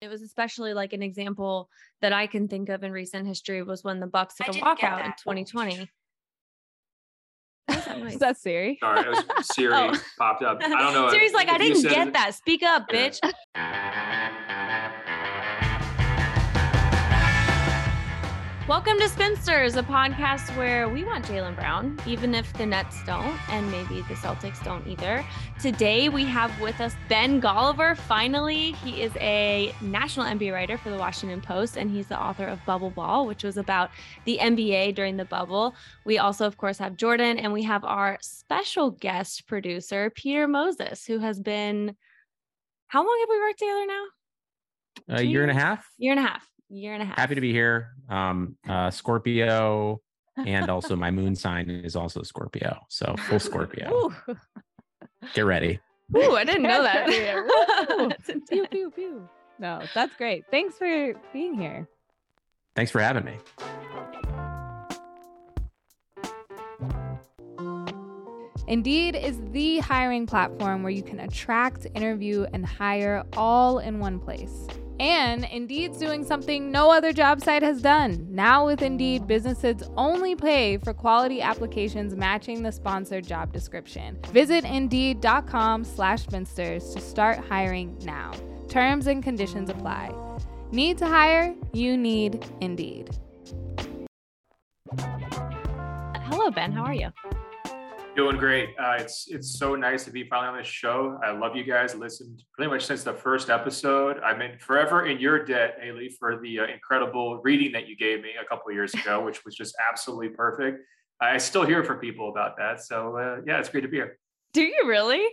It was especially like an example that I can think of in recent history was when the Bucks took a walkout in 2020. Is that Siri? Sorry, it was Siri oh. popped up. I don't know. Siri's like, I didn't get that. Speak up, bitch. Welcome to Spinsters, a podcast where we want Jaylen Brown, even if the Nets don't, and maybe the Celtics don't either. Today we have with us Ben Golliver. Finally, he is a national NBA writer for the Washington Post, and he's the author of Bubble Ball, which was about the NBA during the bubble. We also, of course, have Jordan, and we have our special guest producer, Peter Moses, who has been. How long have we worked together now? A year and a half. Year and a half year and a half. Happy to be here. Um, uh, Scorpio, and also my moon sign is also Scorpio. So full Scorpio. Get ready. Ooh, I didn't know that. pew, pew, pew. No, that's great. Thanks for being here. Thanks for having me. Indeed is the hiring platform where you can attract, interview, and hire all in one place. And Indeed's doing something no other job site has done. Now, with Indeed, businesses only pay for quality applications matching the sponsored job description. Visit Indeed.com slash Spinsters to start hiring now. Terms and conditions apply. Need to hire? You need Indeed. Hello, Ben. How are you? Doing great. Uh, it's it's so nice to be finally on this show. I love you guys. Listened pretty much since the first episode. I'm in forever in your debt, Haley, for the uh, incredible reading that you gave me a couple years ago, which was just absolutely perfect. I still hear from people about that. So uh, yeah, it's great to be here. Do you really?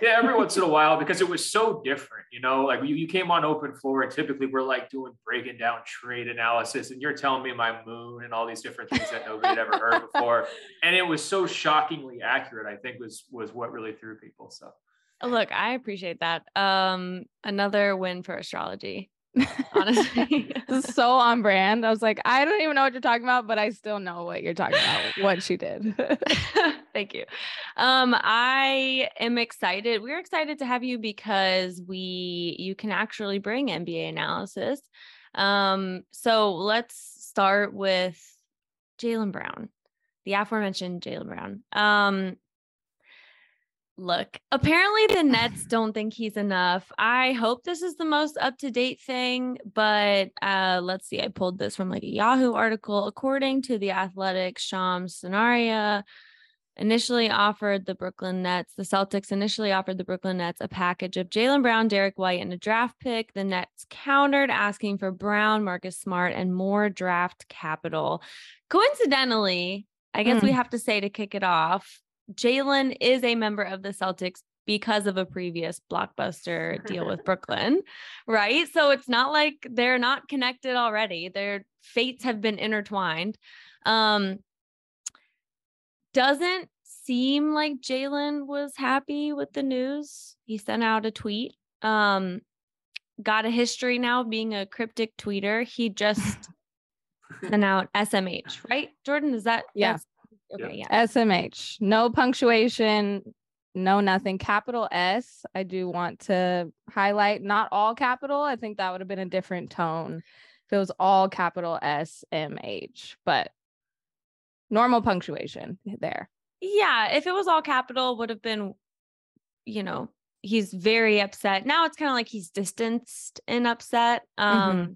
Yeah, every once in a while because it was so different, you know. Like you, you came on open floor, and typically we're like doing breaking down trade analysis, and you're telling me my moon and all these different things that nobody had ever heard before, and it was so shockingly accurate. I think was was what really threw people. So, look, I appreciate that. Um, another win for astrology. Honestly. this is so on brand. I was like, I don't even know what you're talking about, but I still know what you're talking about, what she did. Thank you. Um, I am excited. We're excited to have you because we you can actually bring NBA analysis. Um, so let's start with Jaylen Brown, the aforementioned Jaylen Brown. Um, look, apparently the Nets don't think he's enough. I hope this is the most up to date thing, but uh, let's see. I pulled this from like a Yahoo article. According to the Athletic, Shams Charania initially offered the Brooklyn Nets, the Celtics initially offered the Brooklyn Nets a package of Jaylen Brown, Derrick White, and a draft pick. The Nets countered, asking for Brown, Marcus Smart, and more draft capital. Coincidentally, I guess mm. we have to say to kick it off, Jaylen is a member of the Celtics because of a previous blockbuster deal with Brooklyn, right? So it's not like they're not connected already. Their fates have been intertwined. Um, doesn't seem like Jaylen was happy with the news. He sent out a tweet. Um, got a history now being a cryptic tweeter. He just sent out SMH, right? Jordan, is that yeah? Okay, yeah. SMH. No punctuation, no nothing. Capital S, I do want to highlight, not all capital. I think that would have been a different tone if it was all capital S M H, but normal punctuation there. Yeah, if it was all capital, would have been, you know, he's very upset. Now it's kind of like he's distanced and upset. Um mm-hmm.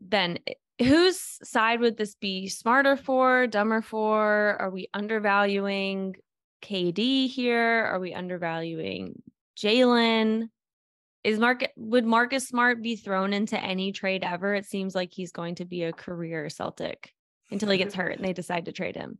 then whose side would this be smarter for, dumber for? Are we undervaluing KD here? Are we undervaluing Jaylen? Is Mark would Marcus Smart be thrown into any trade ever? It seems like he's going to be a career Celtic until he gets hurt and they decide to trade him.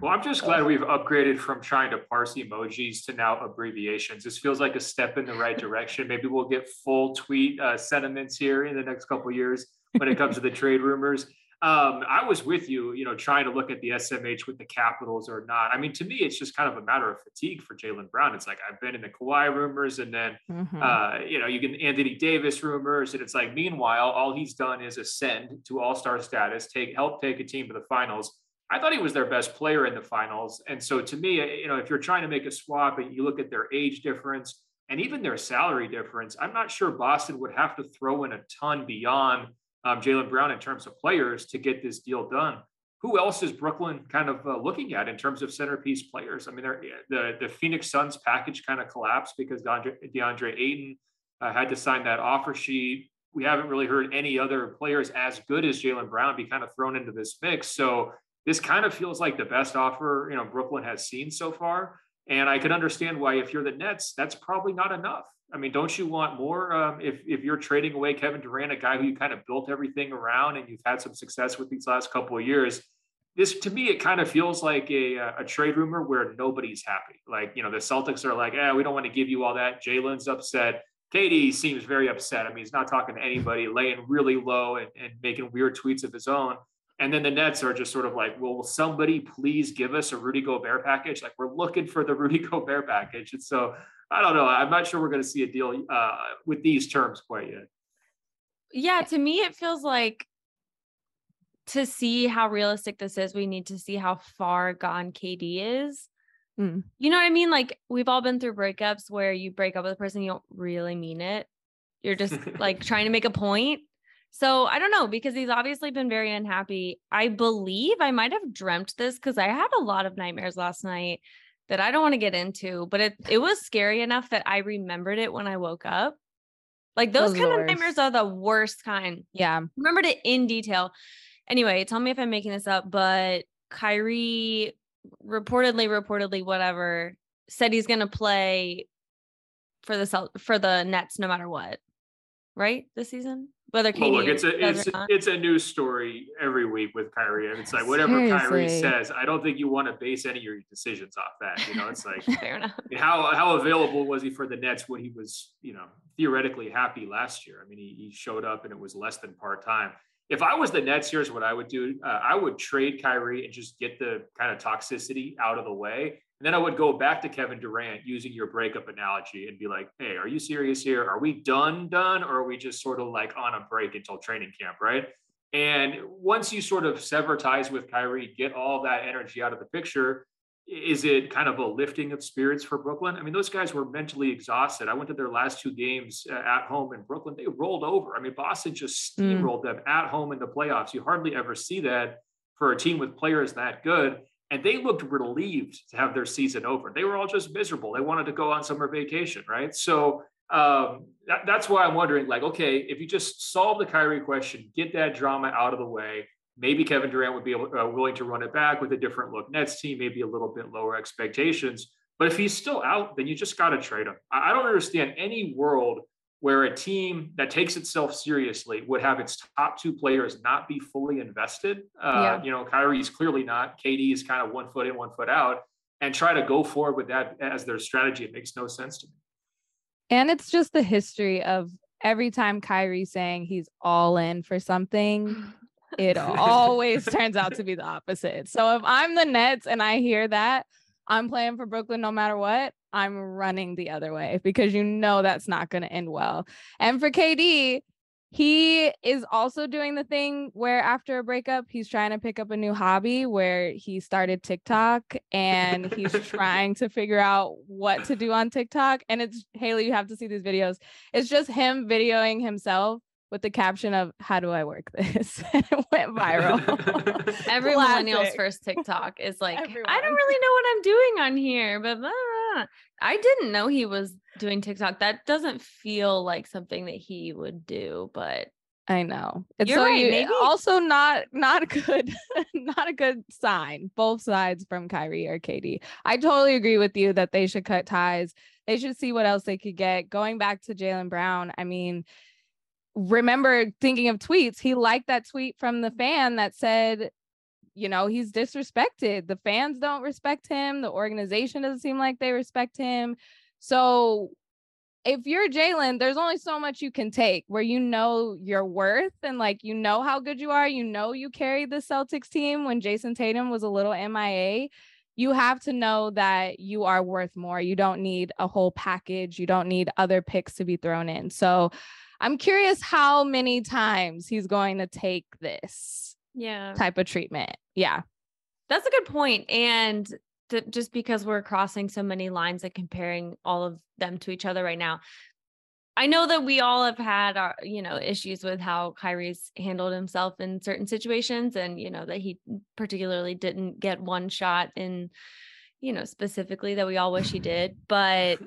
Well, I'm just glad we've upgraded from trying to parse emojis to now abbreviations. This feels like a step in the right direction. Maybe we'll get full tweet uh, sentiments here in the next couple years when it comes to the trade rumors. Um, I was with you, you know, trying to look at the SMH with the Capitals or not. I mean, to me, it's just kind of a matter of fatigue for Jaylen Brown. It's like I've been in the Kawhi rumors, and then mm-hmm. uh, you know, you get Anthony Davis rumors, and it's like meanwhile, all he's done is ascend to All Star status, take help take a team to the finals. I thought he was their best player in the finals, and so to me, you know, if you're trying to make a swap and you look at their age difference, and even their salary difference, I'm not sure Boston would have to throw in a ton beyond um, Jaylen Brown in terms of players to get this deal done. Who else is Brooklyn kind of uh, looking at in terms of centerpiece players? I mean, the the Phoenix Suns package kind of collapsed because DeAndre, DeAndre Ayton uh, had to sign that offer sheet. We haven't really heard any other players as good as Jaylen Brown be kind of thrown into this mix. So this kind of feels like the best offer you know Brooklyn has seen so far. And I can understand why, if you're the Nets, that's probably not enough. I mean, don't you want more? Um, if if you're trading away Kevin Durant, a guy who you kind of built everything around, and you've had some success with these last couple of years, this to me it kind of feels like a a trade rumor where nobody's happy. Like you know, the Celtics are like, yeah, we don't want to give you all that. Jaylen's upset. KD seems very upset. I mean, he's not talking to anybody, laying really low and, and making weird tweets of his own. And then the Nets are just sort of like, well, will somebody please give us a Rudy Gobert package? Like we're looking for the Rudy Gobert package. And so I don't know. I'm not sure we're going to see a deal uh, with these terms quite yet. Yeah, to me, it feels like to see how realistic this is, we need to see how far gone KD is. Mm. You know what I mean? Like we've all been through breakups where you break up with a person, you don't really mean it. You're just like trying to make a point. So I don't know because he's obviously been very unhappy. I believe I might have dreamt this because I had a lot of nightmares last night that I don't want to get into, but it it was scary enough that I remembered it when I woke up. Like those, those kind of nightmares are the worst kind. Yeah. Remembered it in detail. Anyway, tell me if I'm making this up, but Kyrie reportedly, reportedly, whatever, said he's gonna play for the for the Nets no matter what. Right? This season? Whether KD well, look, it's a it's it's a news story every week with Kyrie. And it's like whatever Seriously. Kyrie says, I don't think you want to base any of your decisions off that. You know, it's like fair enough. How how available was he for the Nets when he was you know theoretically happy last year? I mean, he, he showed up and it was less than part time. If I was the Nets, here's what I would do: uh, I would trade Kyrie and just get the kind of toxicity out of the way and then I would go back to Kevin Durant using your breakup analogy and be like, hey, are you serious here? Are we done, done? Or are we just sort of like on a break until training camp, right? And once you sort of sever ties with Kyrie, get all that energy out of the picture, is it kind of a lifting of spirits for Brooklyn? I mean, those guys were mentally exhausted. I went to their last two games uh, at home in Brooklyn. They rolled over. I mean, Boston just mm. steamrolled mm. them at home in the playoffs. You hardly ever see that for a team with players that good and they looked relieved to have their season over. They were all just miserable. They wanted to go on summer vacation, right? So um, that, that's why I'm wondering, like, okay, if you just solve the Kyrie question, get that drama out of the way, maybe Kevin Durant would be able, uh, willing to run it back with a different look Nets team, maybe a little bit lower expectations. But if he's still out, then you just got to trade him. I don't understand any world where a team that takes itself seriously would have its top two players not be fully invested. Uh, yeah. You know, Kyrie's clearly not. KD is kind of one foot in, one foot out, and try to go forward with that as their strategy. It makes no sense to me. And it's just the history of every time Kyrie saying he's all in for something, it always turns out to be the opposite. So if I'm the Nets and I hear that, I'm playing for Brooklyn no matter what. I'm running the other way because you know that's not going to end well. And for KD, he is also doing the thing where after a breakup, he's trying to pick up a new hobby where he started TikTok and he's trying to figure out what to do on TikTok. And it's Haley, you have to see these videos. It's just him videoing himself with the caption of "How do I work this?" and it went viral. Every Classic. millennial's first TikTok is like, Everyone. "I don't really know what I'm doing on here," but blah, blah. I didn't know he was doing TikTok. That doesn't feel like something that he would do, but I know. It's You're so right, you, maybe also not not a good, not a good sign. Both sides from Kyrie or KD. I totally agree with you that they should cut ties. They should see what else they could get. Going back to Jaylen Brown, I mean, remember thinking of tweets, he liked that tweet from the fan that said, you know, he's disrespected. The fans don't respect him. The organization doesn't seem like they respect him. So if you're Jaylen, there's only so much you can take where you know your worth and like you know how good you are. You know you carried the Celtics team when Jayson Tatum was a little MIA. You have to know that you are worth more. You don't need a whole package. You don't need other picks to be thrown in. So I'm curious how many times he's going to take this yeah type of treatment. Yeah. That's a good point. And to, just because we're crossing so many lines and comparing all of them to each other right now. I know that we all have had our, you know, issues with how Kyrie's handled himself in certain situations and, you know, that he particularly didn't get one shot in, you know, specifically that we all wish he did. But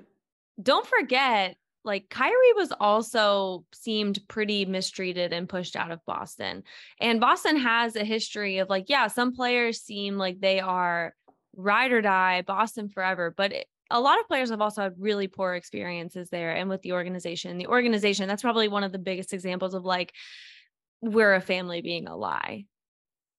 don't forget, like Kyrie was also seemed pretty mistreated and pushed out of Boston. And Boston has a history of like, yeah, some players seem like they are ride or die, Boston forever. But it, a lot of players have also had really poor experiences there and with the organization. The organization, that's probably one of the biggest examples of like, we're a family being a lie.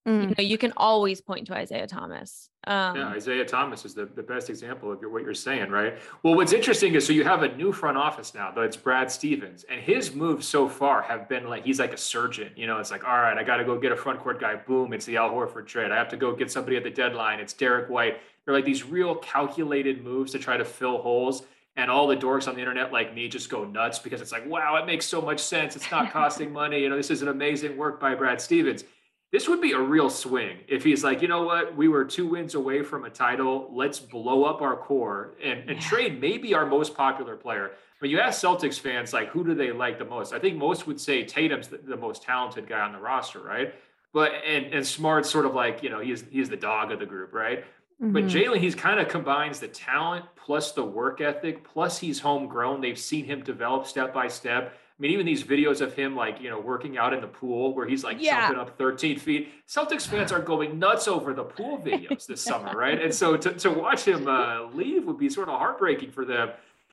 Mm. You know, you can always point to Isaiah Thomas. Um, yeah, Isaiah Thomas is the, the best example of your, what you're saying, right? Well, what's interesting is so you have a new front office now, though it's Brad Stevens, and his moves so far have been like he's like a surgeon. You know, it's like, all right, I got to go get a front court guy. Boom, it's the Al Horford trade. I have to go get somebody at the deadline. It's Derrick White. They're like these real calculated moves to try to fill holes. And all the dorks on the internet like me just go nuts because it's like, wow, it makes so much sense. It's not costing money. You know, this is an amazing work by Brad Stevens this would be a real swing if he's like, you know what, we were two wins away from a title. Let's blow up our core and, and yeah. trade maybe our most popular player. But you ask Celtics fans, like, who do they like the most? I think most would say Tatum's the, the most talented guy on the roster, right? But and and Smart's sort of like, you know, he's he's the dog of the group, right? Mm-hmm. But Jaylen, he's kind of combines the talent plus the work ethic, plus he's homegrown. They've seen him develop step by step. I mean, even these videos of him like, you know, working out in the pool where he's like yeah. jumping up 13 feet. Celtics fans are going nuts over the pool videos this summer, right? And so to, to watch him uh, leave would be sort of heartbreaking for them.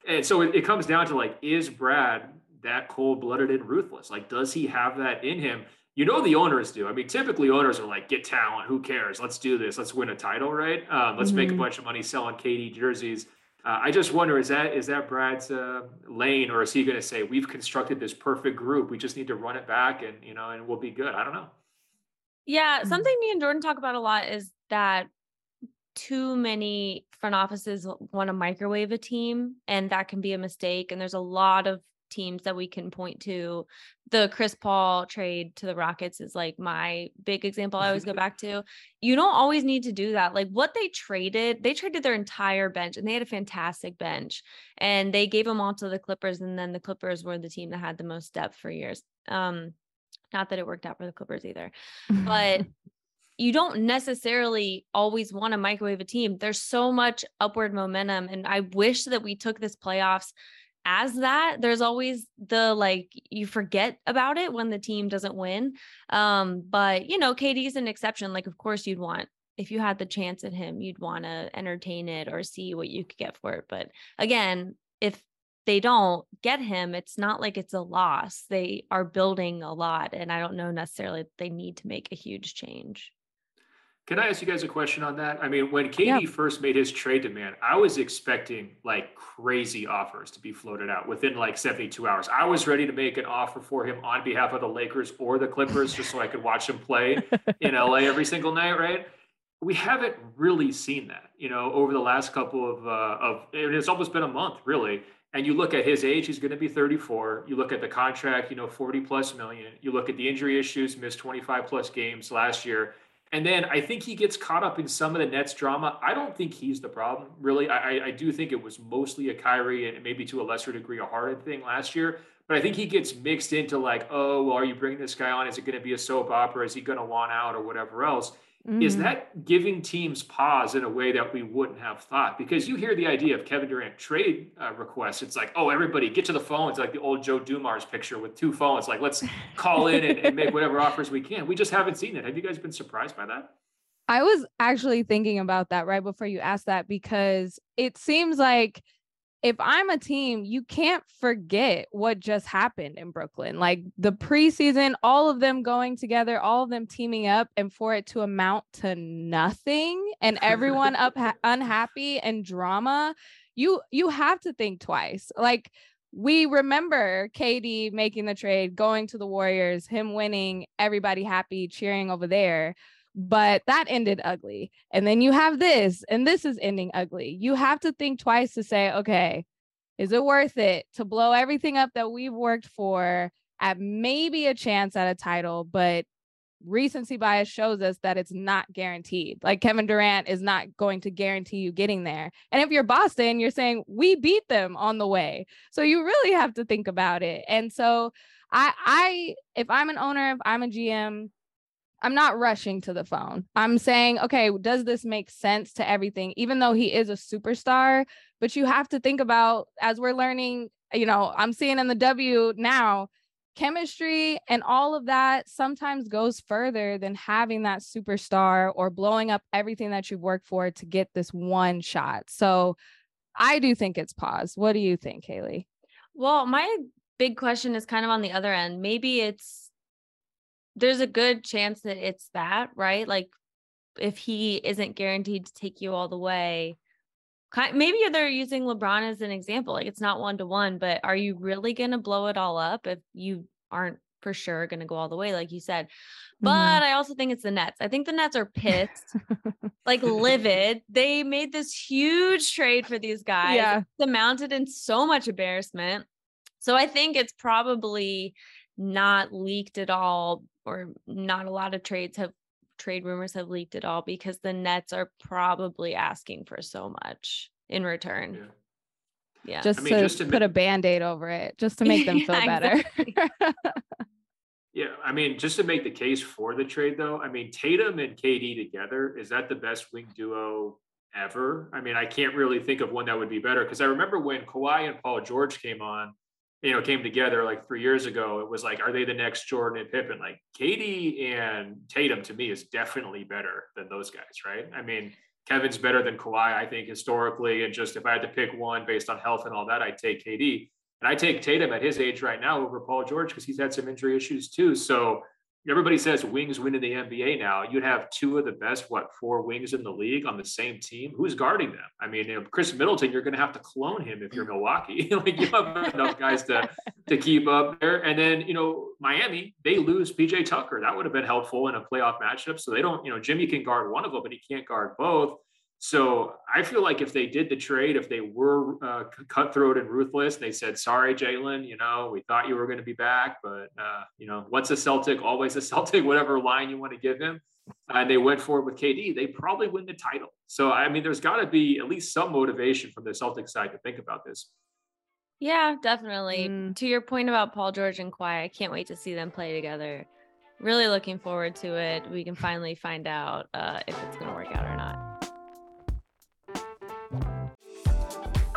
And so it, it comes down to like, is Brad that cold blooded and ruthless? Like, does he have that in him? You know, the owners do. I mean, typically owners are like, get talent. Who cares? Let's do this. Let's win a title, right? Um, let's mm-hmm. make a mm-hmm. bunch of money selling KD jerseys. Uh, I just wonder is that is that Brad's uh, lane, or is he going to say we've constructed this perfect group? We just need to run it back, and you know, and we'll be good. I don't know. Yeah, hmm. something me and Jordan talk about a lot is that too many front offices want to microwave a team, and that can be a mistake. And there's a lot of teams that we can point to. The Chris Paul trade to the Rockets is like my big example I always go back to. You don't always need to do that. Like what they traded, they traded their entire bench and they had a fantastic bench and they gave them all to the Clippers and then the Clippers were the team that had the most depth for years. Um not that it worked out for the Clippers either. But you don't necessarily always want to microwave a team. There's so much upward momentum. And I wish that we took this playoffs as that there's always the like you forget about it when the team doesn't win. Um but you know KD's an exception. Like of course you'd want if you had the chance at him you'd want to entertain it or see what you could get for it. But again if they don't get him it's not like it's a loss. They are building a lot and i don't know necessarily they need to make a huge change can I ask you guys a question on that? I mean, when KD yeah. first made his trade demand, I was expecting like crazy offers to be floated out within like 72 hours. I was ready to make an offer for him on behalf of the Lakers or the Clippers just so I could watch him play in LA every single night, right? We haven't really seen that, you know, over the last couple of, uh, of it's almost been a month, really. And you look at his age, he's going to be 34. You look at the contract, you know, 40 plus million. You look at the injury issues, missed 25 plus games last year and then I think he gets caught up in some of the Nets drama. I don't think he's the problem, really. I, I do think it was mostly a Kyrie and maybe to a lesser degree a Harden thing last year. But I think he gets mixed into like, oh, well, are you bringing this guy on? Is it going to be a soap opera? Is he going to want out or whatever else? Mm-hmm. Is that giving teams pause in a way that we wouldn't have thought? Because you hear the idea of Kevin Durant trade uh, requests. It's like, oh, everybody get to the phone. It's like the old Joe Dumars picture with two phones. Like, let's call in and, and make whatever offers we can. We just haven't seen it. Have you guys been surprised by that? I was actually thinking about that right before you asked that because it seems like – if I'm a team, you can't forget what just happened in Brooklyn. Like the preseason, all of them going together, all of them teaming up, and for it to amount to nothing and everyone up ha- unhappy and drama, you you have to think twice. Like we remember KD making the trade, going to the Warriors, him winning, everybody happy, cheering over there but that ended ugly. And then you have this, and this is ending ugly. You have to think twice to say, okay, is it worth it to blow everything up that we've worked for at maybe a chance at a title, but recency bias shows us that it's not guaranteed. Like Kevin Durant is not going to guarantee you getting there. And if you're Boston, you're saying we beat them on the way. So you really have to think about it. And so I I if I'm an owner, if I'm a GM, I'm not rushing to the phone. I'm saying, okay, does this make sense to everything? Even though he is a superstar, but you have to think about as we're learning, you know, I'm seeing in the W now, chemistry and all of that sometimes goes further than having that superstar or blowing up everything that you've worked for to get this one shot. So I do think it's pause. What do you think, Haley? Well, my big question is kind of on the other end. Maybe it's there's a good chance that it's that, right? Like if he isn't guaranteed to take you all the way, maybe they're using LeBron as an example. Like it's not one to one, but are you really going to blow it all up if you aren't for sure going to go all the way, like you said? But mm-hmm. I also think it's the Nets. I think the Nets are pissed, like livid. They made this huge trade for these guys. Yeah. It's amounted in so much embarrassment. So I think it's probably not leaked at all, or not a lot of trades have trade rumors have leaked at all because the Nets are probably asking for so much in return. Yeah. Yeah. Just, I mean, to just to put a band-aid over it, just to make them feel yeah, better. yeah, I mean, just to make the case for the trade though, I mean, Tatum and KD together, is that the best wing duo ever? I mean, I can't really think of one that would be better because I remember when Kawhi and Paul George came on, you know, came together like three years ago, it was like, are they the next Jordan and Pippen? Like KD and Tatum to me is definitely better than those guys, right? I mean, Kevin's better than Kawhi, I think, historically. And just if I had to pick one based on health and all that, I'd take KD. And I take Tatum at his age right now over Paul George because he's had some injury issues too. So everybody says wings win in the NBA now. You'd have two of the best, what, four wings in the league on the same team. Who's guarding them? I mean, Khris Middleton, you're going to have to clone him if you're Milwaukee. like you have enough guys to to keep up there. And then you know, Miami, they lose PJ Tucker. That would have been helpful in a playoff matchup. So they don't, you know, Jimmy can guard one of them, but he can't guard both. So I feel like if they did the trade, if they were uh, cutthroat and ruthless, they said, "Sorry, Jaylen, you know, we thought you were going to be back, but uh, you know, what's a Celtic? Always a Celtic. Whatever line you want to give him." And they went for it with KD. They probably win the title. So I mean, there's got to be at least some motivation from the Celtic side to think about this. Yeah, definitely. Mm. To your point about Paul George and Kawhi, I can't wait to see them play together. Really looking forward to it. We can finally find out uh, if it's going to work out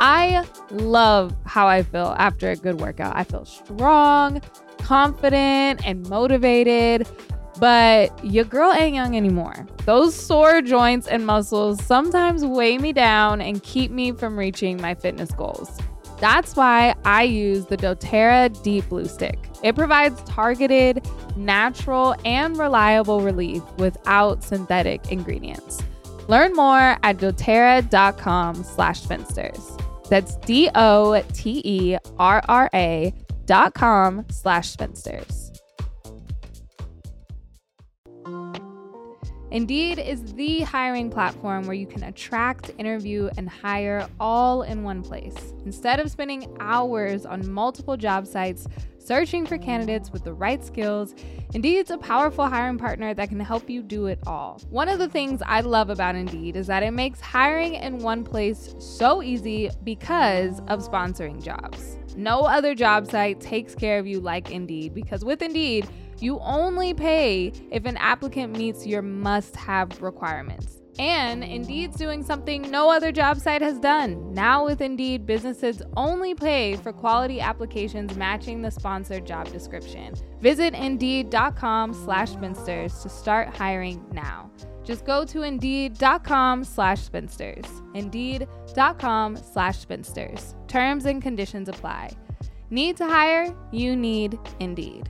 I love how I feel after a good workout. I feel strong, confident, and motivated. But your girl ain't young anymore. Those sore joints and muscles sometimes weigh me down and keep me from reaching my fitness goals. That's why I use the doTERRA Deep Blue Stick. It provides targeted, natural, and reliable relief without synthetic ingredients. Learn more at doterra.com slash spinsters. That's D O T E R R A dot com slash spinsters. Indeed is the hiring platform where you can attract, interview, and hire all in one place. Instead of spending hours on multiple job sites, searching for candidates with the right skills. Indeed's a powerful hiring partner that can help you do it all. One of the things I love about Indeed is that it makes hiring in one place so easy because of sponsoring jobs. No other job site takes care of you like Indeed because with Indeed, you only pay if an applicant meets your must have requirements. And Indeed's doing something no other job site has done. Now, with Indeed, businesses only pay for quality applications matching the sponsored job description. Visit Indeed.com slash spinsters to start hiring now. Just go to Indeed.com slash spinsters. Indeed.com slash spinsters. Terms and conditions apply. Need to hire? You need Indeed.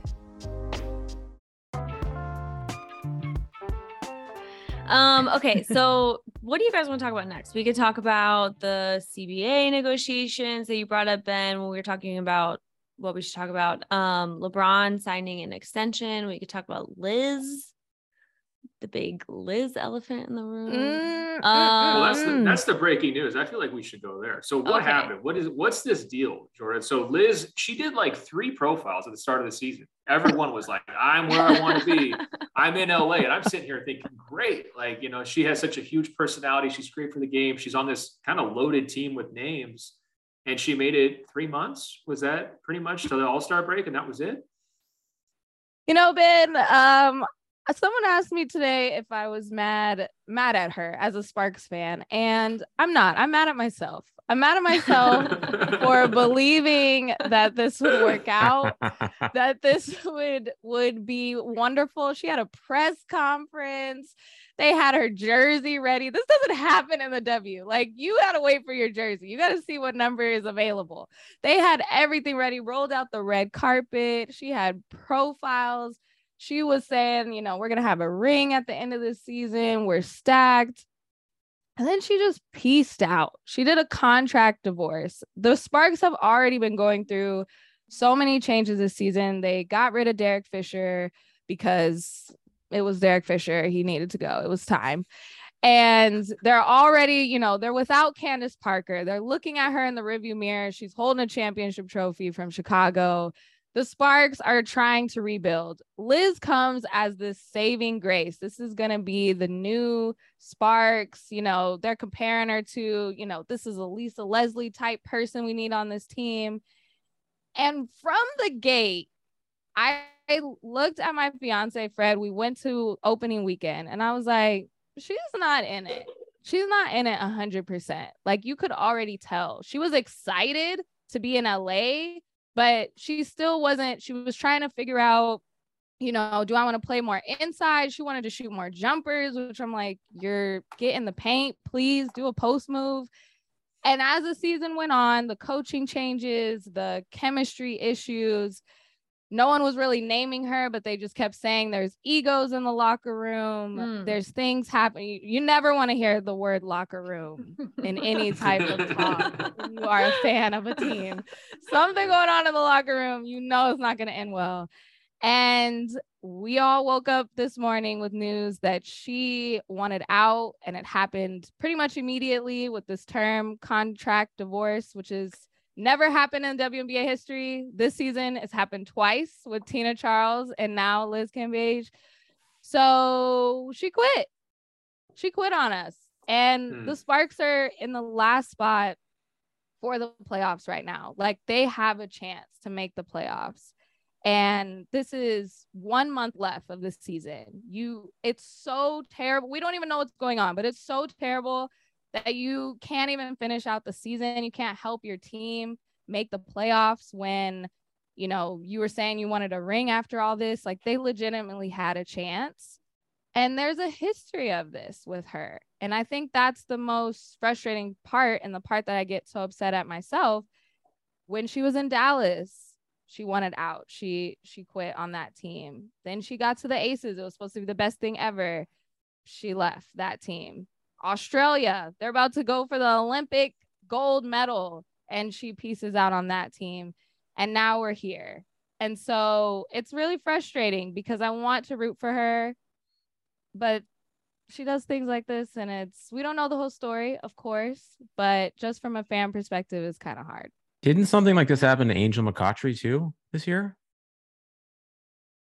Um, okay, so what do you guys want to talk about next? We could talk about the CBA negotiations that you brought up, Ben, when we were talking about what we should talk about. Um, LeBron signing an extension. We could talk about Liz the big Liz elephant in the room. Mm, Um, Well, that's the, mm. that's the breaking news. I feel like we should go there. So what Okay. happened? What is what's this deal, Jordan? So Liz, she did like three profiles at the start of the season. Everyone was like, "I'm where I want to be. I'm in LA," and I'm sitting here thinking, "Great! Like you know, she has such a huge personality. She's great for the game. She's on this kind of loaded team with names." And she made it three months. Was that pretty much to the All Star break, and that was it? You know, Ben, um, Uh, someone asked me today if I was mad mad at her as a Sparks fan, and I'm not. I'm mad at myself. I'm mad at myself for believing that this would work out, that this would would be wonderful. She had a press conference. They had her jersey ready. This doesn't happen in the W. Like you got to wait for your jersey. You got to see what number is available. They had everything ready, rolled out the red carpet. She had profiles. She was saying, you know, we're to have a ring at the end of the season. We're stacked. And then she just pieced out. She did a contract divorce. The Sparks have already been going through so many changes this season. They got rid of Derek Fisher because it was Derek Fisher. He needed to go. It was time. And they're already, you know, they're without Candace Parker. They're looking at her in the review mirror. She's holding a championship trophy from Chicago. The Sparks are trying to rebuild. Liz comes as this saving grace. This is going to be the new Sparks. You know, they're comparing her to, you know, this is a Lisa Leslie type person we need on this team. And from the gate, I looked at my fiance, Fred. We went to opening weekend and I was like, she's not in it. She's not in it 100%. Like you could already tell. She was excited to be in LA, but she still wasn't. She was trying to figure out, you know, do I want to play more inside? She wanted to shoot more jumpers, which I'm like, you're getting the paint, please do a post move. And as the season went on, the coaching changes, the chemistry issues, no one was really naming her, but they just kept saying there's egos in the locker room. Mm. There's things happening. You, you never want to hear the word locker room in any type of talk. you are a fan of a team. Something going on in the locker room, you know it's not going to end well. And we all woke up this morning with news that she wanted out, and it happened pretty much immediately with this term contract divorce, which is never happened in WNBA history. This season, it's happened twice with Tina Charles and now Liz Cambage. So she quit. She quit on us. And Hmm. the Sparks are in the last spot for the playoffs right now. Like they have a chance to make the playoffs. And this is one month left of the season. You, it's so terrible. We don't even know what's going on, but it's so terrible that you can't even finish out the season. You can't help your team make the playoffs when, you know, you were saying you wanted a ring after all this. Like they legitimately had a chance. And there's a history of this with her. And I think that's the most frustrating part and the part that I get so upset at myself. When she was in Dallas, she wanted out. She she quit on that team. Then she got to the Aces. It was supposed to be the best thing ever. She left that team. Australia, they're about to go for the Olympic gold medal and she pieces out on that team. And now we're here. And so it's really frustrating because I want to root for her, but she does things like this and it's we don't know the whole story, of course, but just from a fan perspective it's kind of hard. Didn't something like this happen to Angel McCoughtry too this year?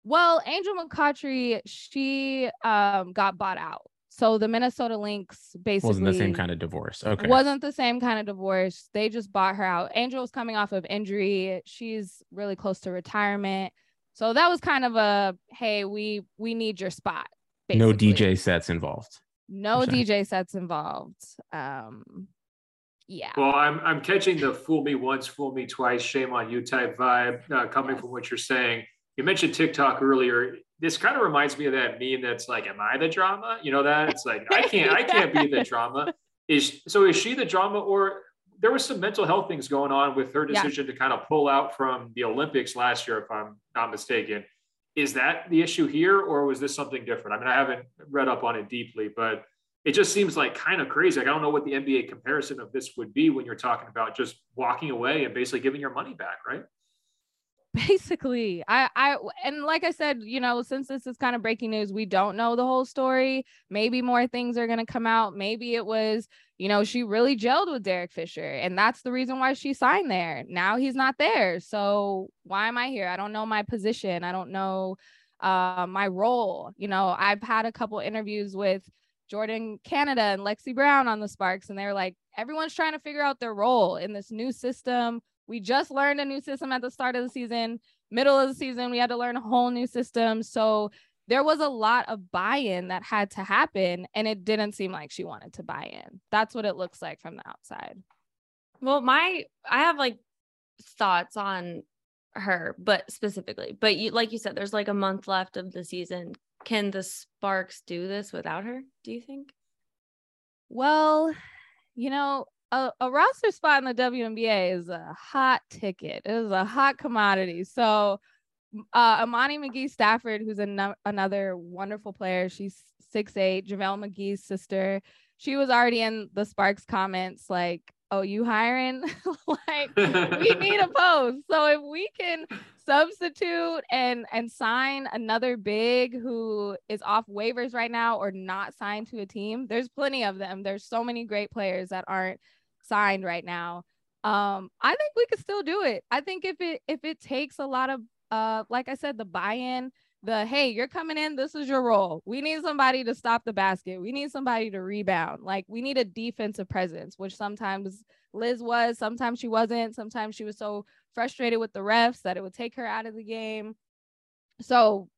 Well, Angel McCoughtry, she um got bought out. So the Minnesota Lynx basically Wasn't the same kind of divorce. Okay. wasn't the same kind of divorce. They just bought her out. Angel was coming off of injury. She's really close to retirement. So that was kind of a hey, we we need your spot. no. DJ sets involved. No. DJ sets involved. Um yeah. Well, I'm I'm catching the fool me once, fool me twice, shame on you type vibe uh, coming Yes. from what you're saying. You mentioned TikTok earlier. This kind of reminds me of that meme that's like, "Am I the drama?" You know that it's like I can't I can't be the drama. Is so is she the drama or there was some mental health things going on with her Yeah. decision to kind of pull out from the Olympics last year, if I'm not mistaken. Is that the issue here, or was this something different? I mean, I haven't read up on it deeply, but it just seems like kind of crazy. Like, I don't know what the NBA comparison of this would be when you're talking about just walking away and basically giving your money back, right? Basically i i and like i said you know since this is kind of breaking news we don't know the whole story. Maybe more things are going to come out. Maybe it was you know she really gelled with derek fisher and that's the reason why she signed there. Now he's not there so why am i here? I don't know my position. I don't know uh, my role. You know i've had a couple interviews with jordin canada and lexie brown on the sparks and they're like everyone's trying to figure out their role in this new system we just learned a new system at the start of the season. Middle of the season, we had to learn a whole new system. So there was a lot of buy-in that had to happen and it didn't seem like she wanted to buy in. That's what it looks like from the outside. Well, my I have like thoughts on her, but specifically, but you like you said there's like a month left of the season. Can the Sparks do this without her, do you think? Well, you know, a, a roster spot in the WNBA is a hot ticket. It is a hot commodity. So uh, Imani McGee Stafford, who's an- another wonderful player. She's six eight. JaVale McGee's sister. She was already in the Sparks comments like, "Oh, you hiring? like, we need a post." So if we can substitute and and sign another big who is off waivers right now or not signed to a team, there's plenty of them. There's so many great players that aren't signed right now. Um, I think we could still do it. I think if it if it takes a lot of uh, like I said, the buy-in, the hey, you're coming in, this is your role. We need somebody to stop the basket. We need somebody to rebound. Like we need a defensive presence, which sometimes Liz was, sometimes she wasn't. Sometimes she was so frustrated with the refs that it would take her out of the game. So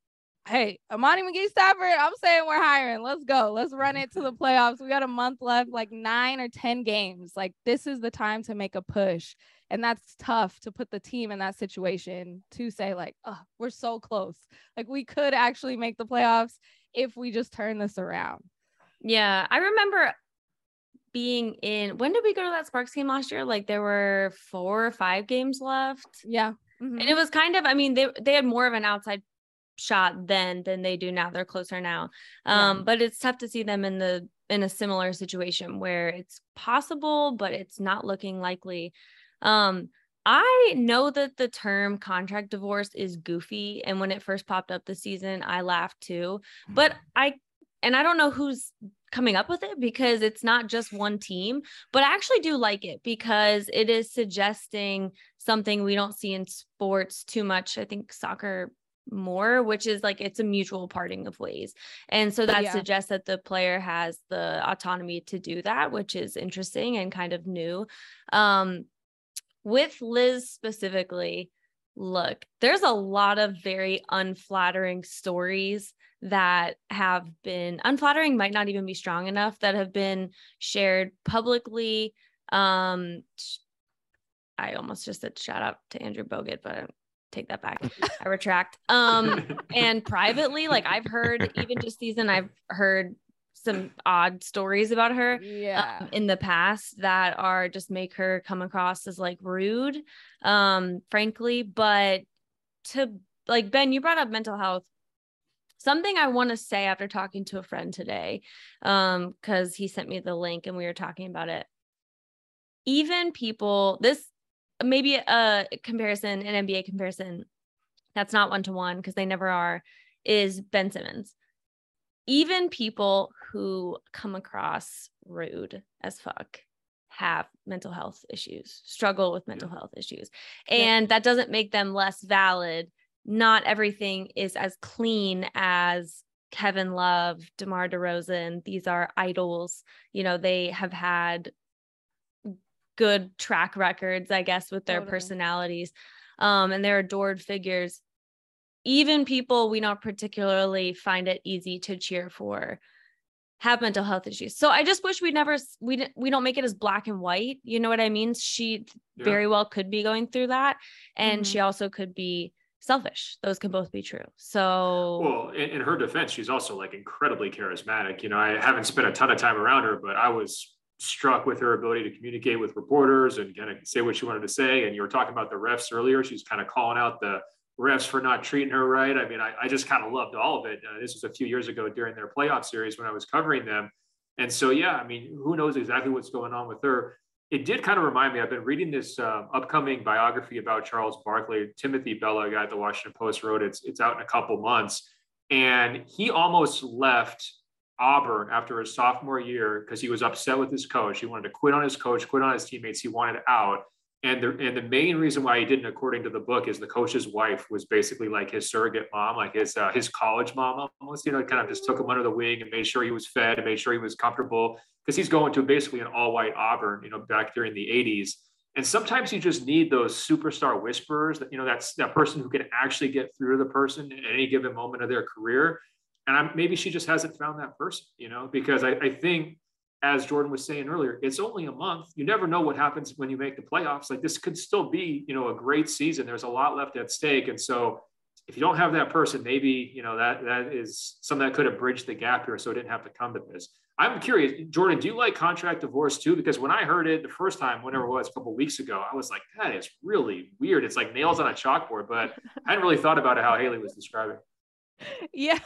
hey, Imani McGee Stafford, I'm saying we're hiring. Let's go. Let's run it to the playoffs. We got a month left, like nine or 10 games. Like, this is the time to make a push. And that's tough to put the team in that situation to say, like, oh, we're so close. Like, we could actually make the playoffs if we just turn this around. Yeah. I remember being in when did we go to that Sparks game last year? Like, there were four or five games left. Yeah. Mm-hmm. And it was kind of, I mean, they they had more of an outside shot then than they do now. They're closer now. Um, yeah. but it's tough to see them in the in a similar situation where it's possible, but it's not looking likely. Um, I know that the term contract divorce is goofy. And when it first popped up this season, I laughed too. But mm. I, and I don't know who's coming up with it because it's not just one team, but I actually do like it because it is suggesting something we don't see in sports too much. I think soccer more which is like it's a mutual parting of ways. And so that yeah. suggests that the player has the autonomy to do that which is interesting and kind of new. Um with liz specifically look there's a lot of very unflattering stories that have been unflattering might not even be strong enough that have been shared publicly. Um I almost just said shout out to Andrew Bogut, but take that back. I retract. Um, and privately, like I've heard even just season, I've heard some odd stories about her yeah um, in the past that are just make her come across as like rude um frankly but to like ben you brought up mental health something i want to say after talking to a friend today um because he sent me the link and we were talking about it even people this maybe a comparison, an NBA comparison that's not one to one because they never are, is Ben Simmons. Even people who come across rude as fuck have mental health issues, struggle with mental health issues. And yeah. that doesn't make them less valid. Not everything is as clean as Kevin Love, DeMar DeRozan. These are idols. You know, they have had good track records, I guess, with their totally. personalities. Um, and they're adored figures. Even people we don't particularly find it easy to cheer for have mental health issues. So I just wish we never we we don't make it as black and white. You know what I mean? She yeah. very well could be going through that, and mm-hmm. she also could be selfish. Those can both be true. So well, in, in, her defense, she's also like incredibly charismatic. You know, I haven't spent a ton of time around her, but I was struck with her ability to communicate with reporters and kind of say what she wanted to say. And you were talking about the refs earlier. She's kind of calling out the refs for not treating her right. I mean, I, I just kind of loved all of it. Uh, this was a few years ago during their playoff series when I was covering them. And so, yeah, I mean, who knows exactly what's going on with her. it did kind of remind me. I've been reading this um, upcoming biography about Charles Barkley. Timothy Bella, a guy at the Washington Post, wrote it's it's out in a couple months, and he almost left Auburn after his sophomore year because he was upset with his coach. He wanted to quit on his coach, quit on his teammates. He wanted out. And the, and the main reason why he didn't, according to the book, is the coach's wife was basically like his surrogate mom, like his uh, his college mom almost. You know, kind of just took him under the wing and made sure he was fed and made sure he was comfortable because he's going to basically an all white Auburn, you know, back during the 80s. And sometimes you just need those superstar whisperers that, you know, that's that person who can actually get through to the person at any given moment of their career. And I'm, maybe she just hasn't found that person, you know, because I, I think, as Jordan was saying earlier, it's only a month. You never know what happens when you make the playoffs. Like this could still be, you know, a great season. There's a lot left at stake. And so if you don't have that person, maybe, you know, that that is something that could have bridged the gap here so it didn't have to come to this. I'm curious, Jordan, do you like contract divorce too? Because when I heard it the first time, whenever it was a couple weeks ago, I was like, that is really weird. It's like nails on a chalkboard, but I hadn't really thought about it how Haley was describing. Yeah,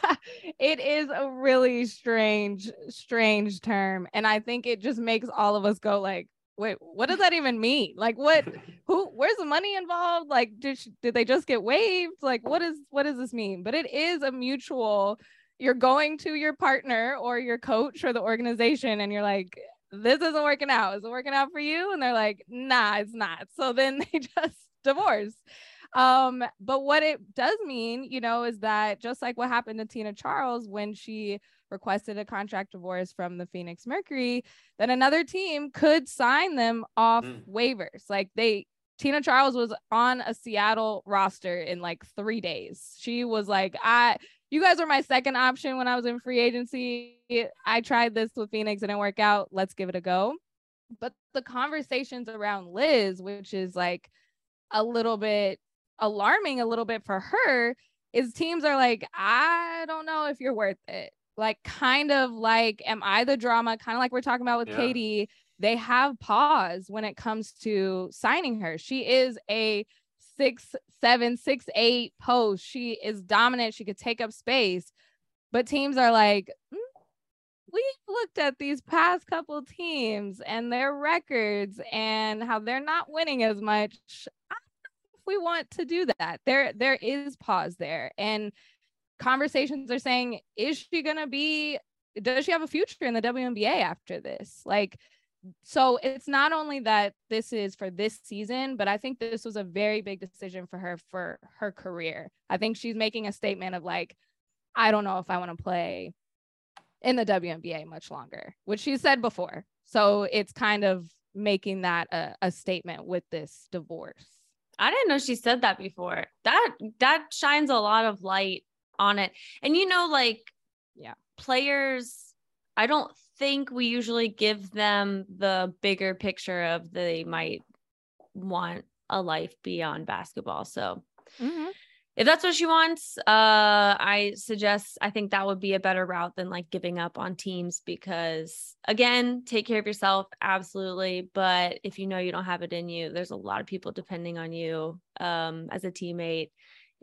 it is a really strange, strange term. And I think it just makes all of us go like, wait, what does that even mean? Like what who where's the money involved? Like did she, did they just get waived? Like what is what does this mean? But it is a mutual you're going to your partner or your coach or the organization and you're like this isn't working out is it working out for you and they're like nah it's not so then they just divorce um but what it does mean you know is that just like what happened to tina charles when she requested a contract divorce from the phoenix mercury then another team could sign them off mm. waivers like they Tina Charles was on a Seattle roster in like three days. She was like, I you guys were my second option when I was in free agency. I tried this with Phoenix, and didn't work out. Let's give it a go. But the conversations around Liz, which is like a little bit alarming, a little bit for her, is teams are like, I don't know if you're worth it. Like, kind of like, am I the drama? Kind of like we're talking about with yeah. KD. They have pause when it comes to signing her. She is a six seven, six eight post. She is dominant. She could take up space. But teams are like, mm, we've looked at these past couple teams and their records and how they're not winning as much. We want to do that. There, there is pause there. And conversations are saying, is she gonna be does she have a future in the WNBA after this? Like so it's not only that this is for this season, but I think this was a very big decision for her for her career. I think she's making a statement of like, I don't know if I want to play in the WNBA much longer, which she said before. So it's kind of making that a, a statement with this divorce. I didn't know she said that before. That that shines a lot of light on it. And you know, like yeah, players I don't think we usually give them the bigger picture of they might want a life beyond basketball. So mm-hmm. If that's what she wants, uh, I suggest I think that would be a better route than like giving up on teams because again, take care of yourself, absolutely. But if you know you don't have it in you, there's a lot of people depending on you um, as a teammate.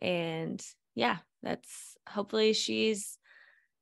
And yeah, that's hopefully she's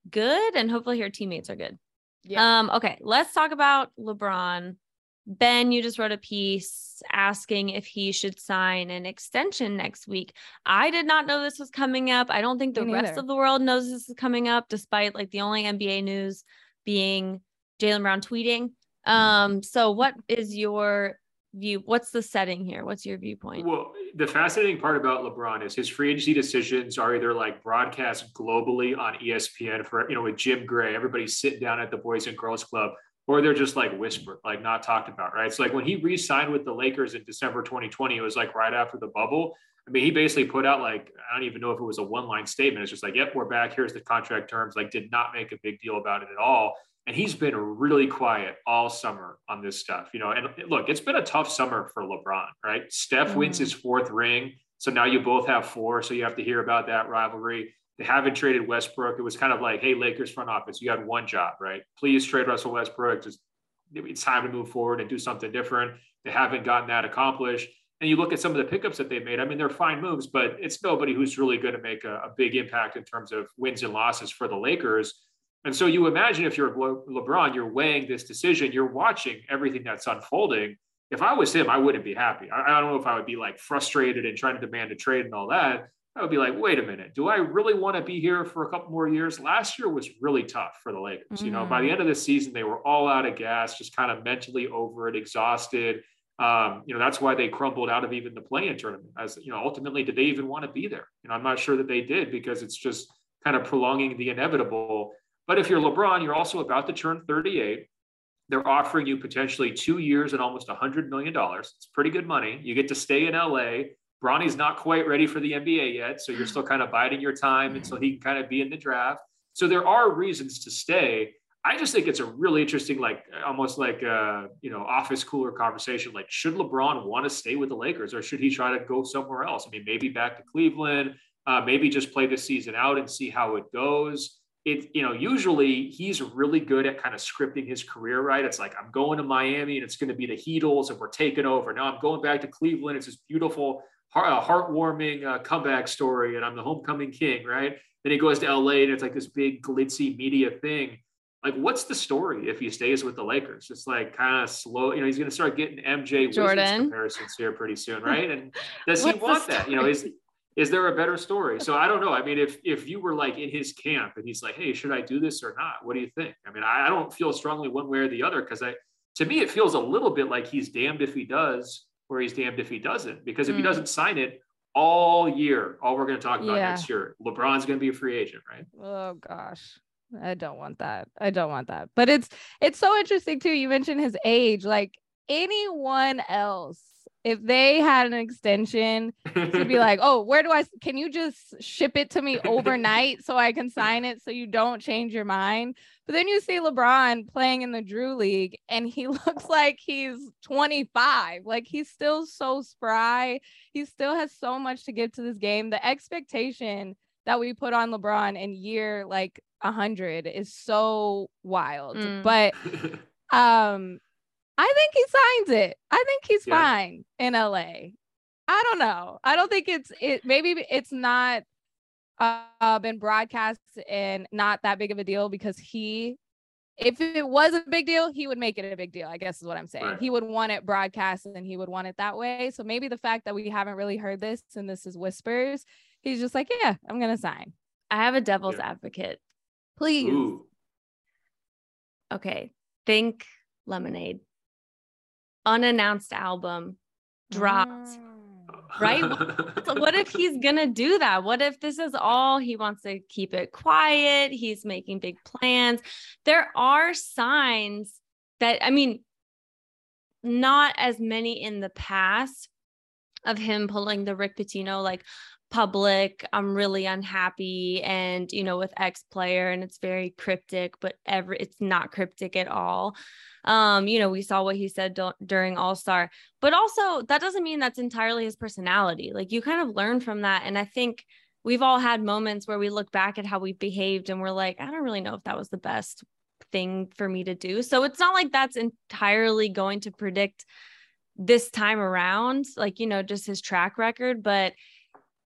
good and hopefully her teammates are good. Yeah. Um, okay, let's talk about LeBron. Ben, you just wrote a piece asking if he should sign an extension next week. I did not know this was coming up. I don't think the rest of the world knows this is coming up, despite like the only NBA news being Jaylen Brown tweeting. Um, so what is your view what's the setting here what's your viewpoint well the fascinating part about lebron is his free agency decisions are either like broadcast globally on espn for you know with jim gray everybody's sitting down at the boys and girls club or they're just like whispered like not talked about right so like when he re-signed with the lakers in december 2020 it was like right after the bubble i mean he basically put out like i don't even know if it was a one line statement it's just like yep we're back here's the contract terms like did not make a big deal about it at all and he's been really quiet all summer on this stuff. You know, and look, it's been a tough summer for LeBron, right? Steph mm. wins his fourth ring, so now you both have four, so you have to hear about that rivalry. They haven't traded Westbrook. It was kind of like, hey, Lakers front office, you had one job, right? Please trade Russell Westbrook. Just it's time to move forward and do something different. They haven't gotten that accomplished. And you look at some of the pickups that they made. I mean, they're fine moves, but it's nobody who's really going to make a, a big impact in terms of wins and losses for the Lakers. And so you imagine if you're Le- LeBron, you're weighing this decision, you're watching everything that's unfolding. If I was him, I wouldn't be happy. I, I don't know if I would be like frustrated and trying to demand a trade and all that. I would be like, wait a minute, do I really want to be here for a couple more years? Last year was really tough for the Lakers. Mm-hmm. You know, by the mm. end of the season, they were all out of gas, just kind of mentally over it, exhausted. Um, you know, that's why they crumbled out of even the play-in tournament. As you know, ultimately, did they even want to be there? You know, I'm not sure that they did because it's just kind of prolonging the inevitable. But if you're LeBron, you're also about to turn 38. They're offering you potentially two years and almost $100 million. It's pretty good money. You get to stay in LA. Bronny's not quite ready for the NBA yet. So you're still kind of biding your time until he can kind of be in the draft. So there are reasons to stay. I just think it's a really interesting, like almost like a you know office cooler conversation. Like, should LeBron want to stay with the Lakers, or should he try to go somewhere else? I mean, maybe back to Cleveland, uh, maybe just play the season out and see how it goes it you know usually he's really good at kind of scripting his career right it's like i'm going to miami and it's going to be the heatles and we're taking over now i'm going back to cleveland it's this beautiful heartwarming uh, comeback story and i'm the homecoming king right then he goes to la and it's like this big glitzy media thing like what's the story if he stays with the lakers just like kind of slow you know he's going to start getting mj jordan comparisons here pretty soon right and does he want that you know is is there a better story? So I don't know. I mean, if if you were like in his camp and he's like, hey, should I do this or not? What do you think? I mean, I, I don't feel strongly one way or the other because I to me it feels a little bit like he's damned if he does or he's damned if he doesn't. Because if mm. he doesn't sign it all year, all we're going to talk about yeah. next year, LeBron's going to be a free agent, right? Oh gosh. I don't want that. I don't want that. But it's it's so interesting too. You mentioned his age. Like anyone else if they had an extension to be like, oh, where do I can you just ship it to me overnight so I can sign it so you don't change your mind? But then you see LeBron playing in the Drew League and he looks like he's 25. Like he's still so spry. He still has so much to give to this game. The expectation that we put on LeBron in year like 100 is so wild. Mm. But um I think he signs it. I think he's yeah. fine in LA. I don't know. I don't think it's it. Maybe it's not uh, been broadcast and not that big of a deal because he, if it was a big deal, he would make it a big deal. I guess is what I'm saying. Right. He would want it broadcast and he would want it that way. So maybe the fact that we haven't really heard this and this is whispers, he's just like, yeah, I'm gonna sign. I have a devil's yeah. advocate. Please. Ooh. Okay. Think lemonade unannounced album dropped. Mm. Right? what if he's going to do that? What if this is all he wants to keep it quiet? He's making big plans. There are signs that, I mean, not as many in the past of him pulling the Rick Pitino, like, public i'm really unhappy and you know with x player and it's very cryptic but every it's not cryptic at all. Um you know we saw what he said do- during all-star but also that doesn't mean that's entirely his personality. Like you kind of learn from that and i think we've all had moments where we look back at how we behaved and we're like i don't really know if that was the best thing for me to do. So it's not like that's entirely going to predict this time around like you know just his track record but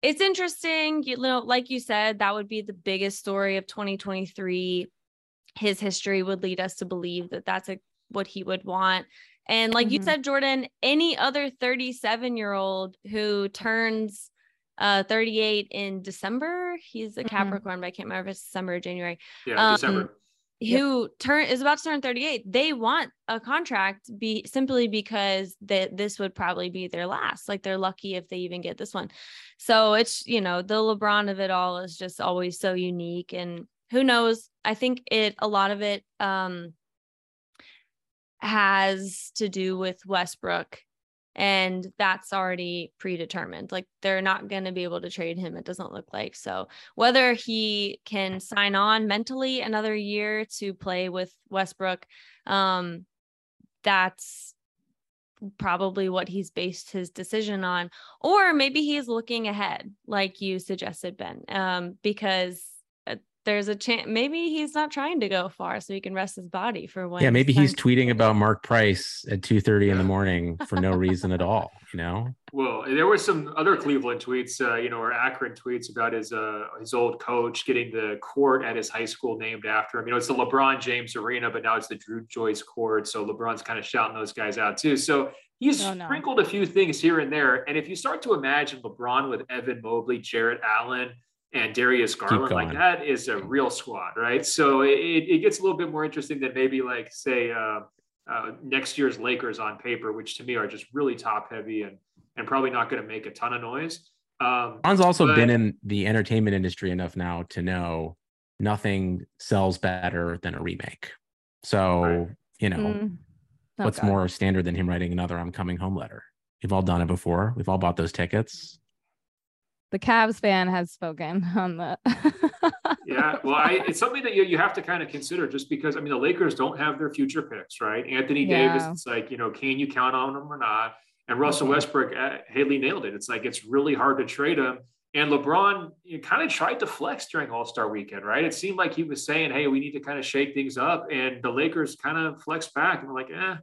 it's interesting. You know, like you said, that would be the biggest story of 2023. His history would lead us to believe that that's a, what he would want. And like mm-hmm. you said, Jordan, any other 37 year old who turns uh 38 in December, he's a mm-hmm. Capricorn, but I can't remember if it's December or January. Yeah, um, December who yep. turn is about to turn 38 they want a contract be simply because that this would probably be their last like they're lucky if they even get this one so it's you know the lebron of it all is just always so unique and who knows i think it a lot of it um has to do with westbrook and that's already predetermined. Like they're not going to be able to trade him, it doesn't look like. So, whether he can sign on mentally another year to play with Westbrook, um, that's probably what he's based his decision on. Or maybe he's looking ahead, like you suggested, Ben, um, because there's a chance maybe he's not trying to go far so he can rest his body for when yeah maybe he's tweeting about mark price at 2 30 in the morning for no reason at all you know? Well there were some other cleveland tweets uh, you know or akron tweets about his uh, his old coach getting the court at his high school named after him. You know it's the lebron james arena but now it's the dru joyce court so lebron's kind of shouting those guys out too. So he's oh, no. sprinkled a few things here and there and if you start to imagine lebron with evan mobley jarrett allen and Darius Garland, like that is a real squad, right? So it, it gets a little bit more interesting than maybe like say uh, uh, next year's Lakers on paper, which to me are just really top heavy and and probably not going to make a ton of noise. Um, Ron's also but, been in the entertainment industry enough now to know nothing sells better than a remake. So right. you know, mm. what's God. more standard than him writing another "I'm coming home" letter? We've all done it before. We've all bought those tickets the Cavs fan has spoken on that. yeah, well, I, it's something that you, you have to kind of consider just because I mean the Lakers don't have their future picks, right? Anthony yeah. Davis, it's like you know, can you count on him or not? And Russell Westbrook, uh, Haley nailed it. It's like it's really hard to trade him. And LeBron you know, kind of tried to flex during All Star Weekend, right? It seemed like he was saying, "Hey, we need to kind of shake things up," and the Lakers kind of flexed back and were like, "Eh."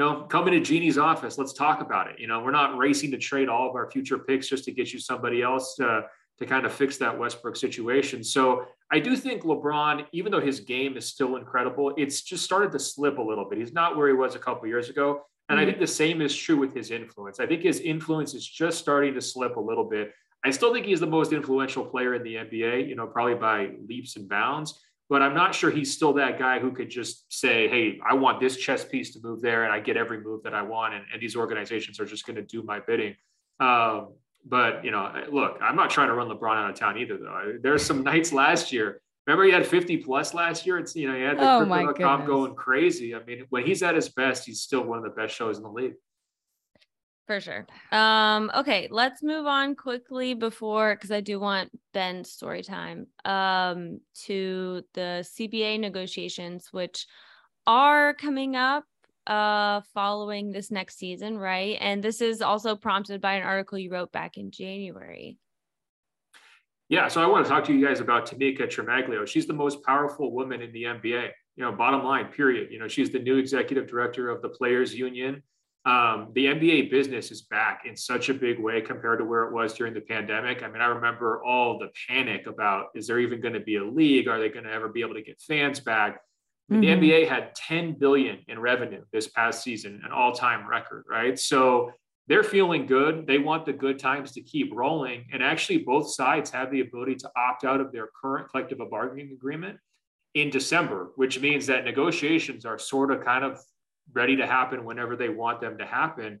You know, come into Jeanie's office. Let's talk about it. You know, we're not racing to trade all of our future picks just to get you somebody else to, to kind of fix that Westbrook situation. So I do think LeBron, even though his game is still incredible, it's just started to slip a little bit. He's not where he was a couple years ago. And mm-hmm. I think the same is true with his influence. I think his influence is just starting to slip a little bit. I still think he's the most influential player in the NBA, you know, probably by leaps and bounds but I'm not sure he's still that guy who could just say, Hey, I want this chess piece to move there and I get every move that I want. And, and these organizations are just going to do my bidding. Um, but, you know, look, I'm not trying to run LeBron out of town either, though. There's some nights last year. Remember, he had 50 plus last year. It's, you know, he had the oh crypto.com going crazy. I mean, when he's at his best, he's still one of the best shows in the league for sure. Um, okay, let's move on quickly before because I do want Ben's story time um, to the CBA negotiations, which are coming up uh following this next season, right? And this is also prompted by an article you wrote back in January. Yeah, so I want to talk to you guys about Tamika Tremaglio. She's the most powerful woman in the NBA. You know, bottom line, period. You know, she's the new executive director of the Players Union um, the NBA business is back in such a big way compared to where it was during the pandemic. I mean, I remember all the panic about is there even going to be a league? Are they going to ever be able to get fans back? Mm-hmm. The NBA had 10 billion in revenue this past season, an all-time record, right? So they're feeling good. They want the good times to keep rolling. And actually, both sides have the ability to opt out of their current collective bargaining agreement in December, which means that negotiations are sort of kind of ready to happen whenever they want them to happen.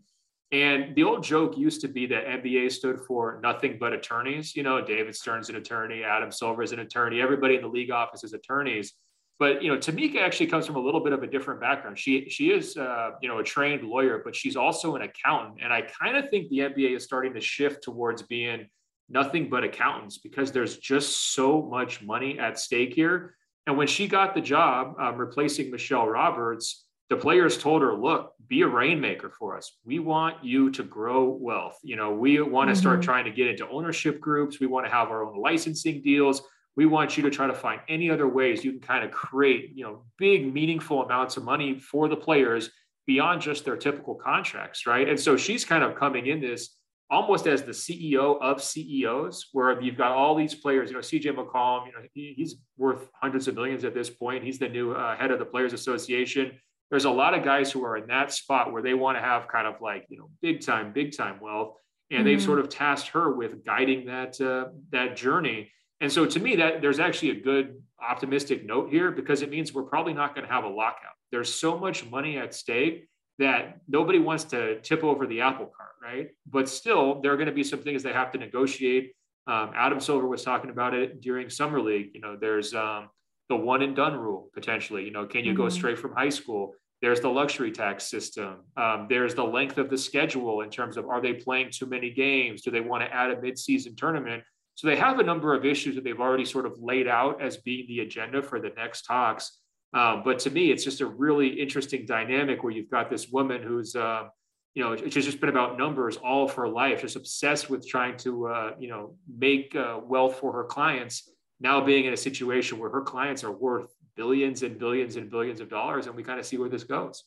And the old joke used to be that NBA stood for nothing but attorneys. You know, David Stern's an attorney, Adam Silver is an attorney, everybody in the league office is attorneys. But you know, Tamika actually comes from a little bit of a different background. She she is uh, you know a trained lawyer, but she's also an accountant. And I kind of think the NBA is starting to shift towards being nothing but accountants because there's just so much money at stake here. And when she got the job um, replacing Michelle Roberts, the players told her, look, be a rainmaker for us. We want you to grow wealth. You know, we want to mm-hmm. start trying to get into ownership groups. We want to have our own licensing deals. We want you to try to find any other ways you can kind of create, you know, big, meaningful amounts of money for the players beyond just their typical contracts, right? And so she's kind of coming in this almost as the CEO of CEOs, where you've got all these players. You know, CJ McCollum, you know, he, he's worth hundreds of millions at this point. He's the new uh, head of the Players Association there's a lot of guys who are in that spot where they want to have kind of like you know big time big time wealth. And mm-hmm. they've sort of tasked her with guiding that uh, that journey. And so to me that there's actually a good optimistic note here because it means we're probably not going to have a lockout. There's so much money at stake that nobody wants to tip over the apple cart right? But still there are going to be some things they have to negotiate. Um, adam silver was talking about it during summer league. You know there's um, the one and done rule potentially. You know, can you mm-hmm. go straight from high school? There's the luxury tax system. Um, there's the length of the schedule in terms of are they playing too many games? Do they want to add a midseason tournament? So they have a number of issues that they've already sort of laid out as being the agenda for the next talks. Um, but to me, it's just a really interesting dynamic where you've got this woman who's, uh, you know, it's just been about numbers all of her life, just obsessed with trying to, uh, you know, make uh, wealth for her clients now being in a situation where her clients are worth billions and billions and billions of dollars and we kind of see where this goes.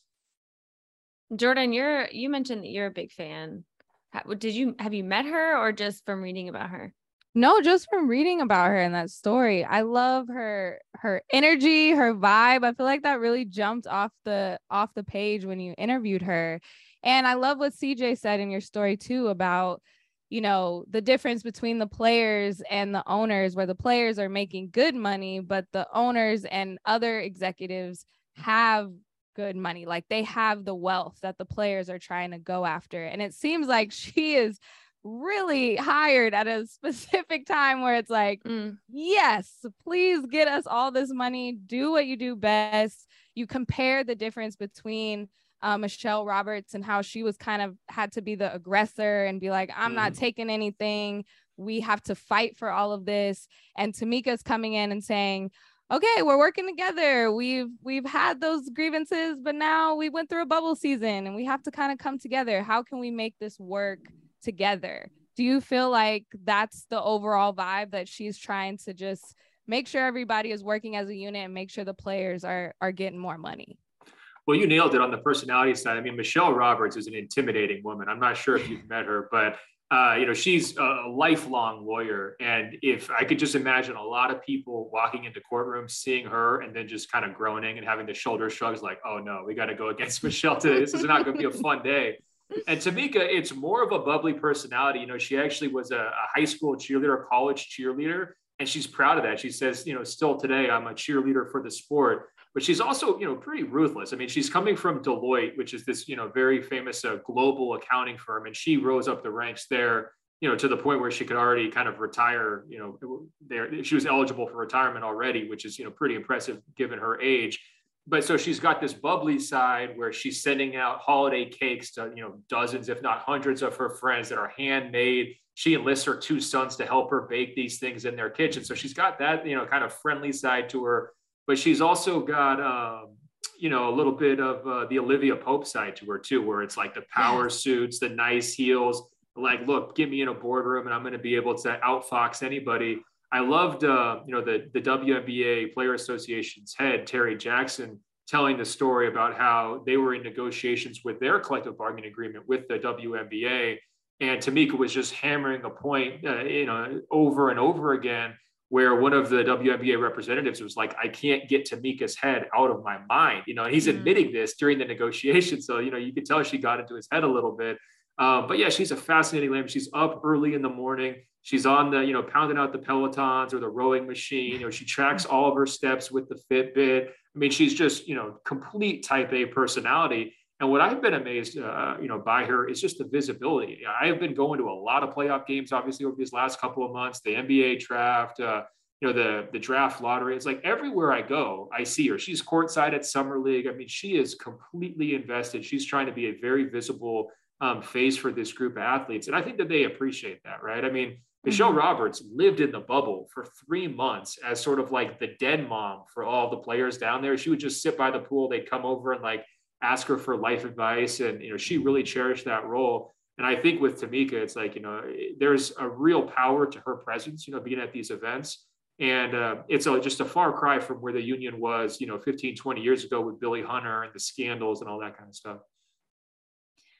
Jordan you're you mentioned that you're a big fan. Did you have you met her or just from reading about her? No just from reading about her in that story. I love her her energy her vibe. I feel like that really jumped off the off the page when you interviewed her. And i love what cj said in your story too about you know the difference between the players and the owners where the players are making good money but the owners and other executives have good money. Like they have the wealth that the players are trying to go after. And it seems like she is really hired at a specific time where it's like mm. yes please get us all this money. Do what you do best. You compare the difference between uh, Michelle Roberts and how she was kind of had to be the aggressor and be like, I'm mm. not mm-hmm. taking anything. We have to fight for all of this. And Tamika's coming in and saying, okay, we're working together. We've we've had those grievances, but now we went through a bubble season and we have to kind of come together. How can we make this work together? Do you feel like that's the overall vibe that she's trying to just make sure everybody is working as a unit and make sure the players are are getting more money? Well, you nailed it on the personality side. I mean, Michelle Roberts is an intimidating woman. I'm not sure if you've met her, but uh, you know, she's a lifelong lawyer. And if I could just imagine a lot of people walking into courtrooms, seeing her, and then just kind of groaning and having the shoulder shrugs, like, "Oh no, we got to go against Michelle today. This is not going to be a fun day." And Tamika, it's more of a bubbly personality. You know, she actually was a, a high school cheerleader, a college cheerleader, and she's proud of that. She says, you know, still today, I'm a cheerleader for the sport but she's also you know pretty ruthless. I mean she's coming from deloitte which is this you know very famous uh, global accounting firm and she rose up the ranks there you know to the point where she could already kind of retire you know there she was eligible for retirement already which is you know pretty impressive given her age. But so she's got this bubbly side where she's sending out holiday cakes to you know dozens if not hundreds of her friends that are handmade. She enlists her two sons to help her bake these things in their kitchen. So she's got that you know kind of friendly side to her but she's also got um, you know a little bit of uh, the Olivia Pope side to her too, where it's like the power yes. suits, the nice heels. Like, look, get me in a boardroom, and I'm going to be able to outfox anybody. I loved, uh, you know, the the WNBA Player Association's head Terri Jackson telling the story about how they were in negotiations with their collective bargaining agreement with the WNBA, and Tamika was just hammering a point, uh, you know, over and over again where one of the WNBA representatives was like, I can't get Tamika's head out of my mind. You know, and he's mm-hmm. admitting this during the negotiation. So, you know, you could tell she got into his head a little bit. Uh, but yeah, she's a fascinating lady. She's up early in the morning. She's on the, you know, pounding out the Pelotons or the rowing machine. You know, she tracks all of her steps with the Fitbit. I mean, she's just, you know, complete type A personality. And what I've been amazed, uh, you know, by her is just the visibility. I have been going to a lot of playoff games, obviously, over these last couple of months. The NBA draft, uh, you know, the the draft lottery. It's like everywhere I go, I see her. She's courtside at summer league. I mean, she is completely invested. She's trying to be a very visible um, face for this group of athletes, and I think that they appreciate that, right? I mean, Michelle mm-hmm. Roberts lived in the bubble for three months as sort of like the dead mom for all the players down there. She would just sit by the pool. They'd come over and like ask her for life advice. And, you know, she really cherished that role. And I think with Tamika, it's like, you know, there's a real power to her presence, you know, being at these events. And uh, it's a, just a far cry from where the union was, you know, 15, 20 years ago with Billy Hunter and the scandals and all that kind of stuff.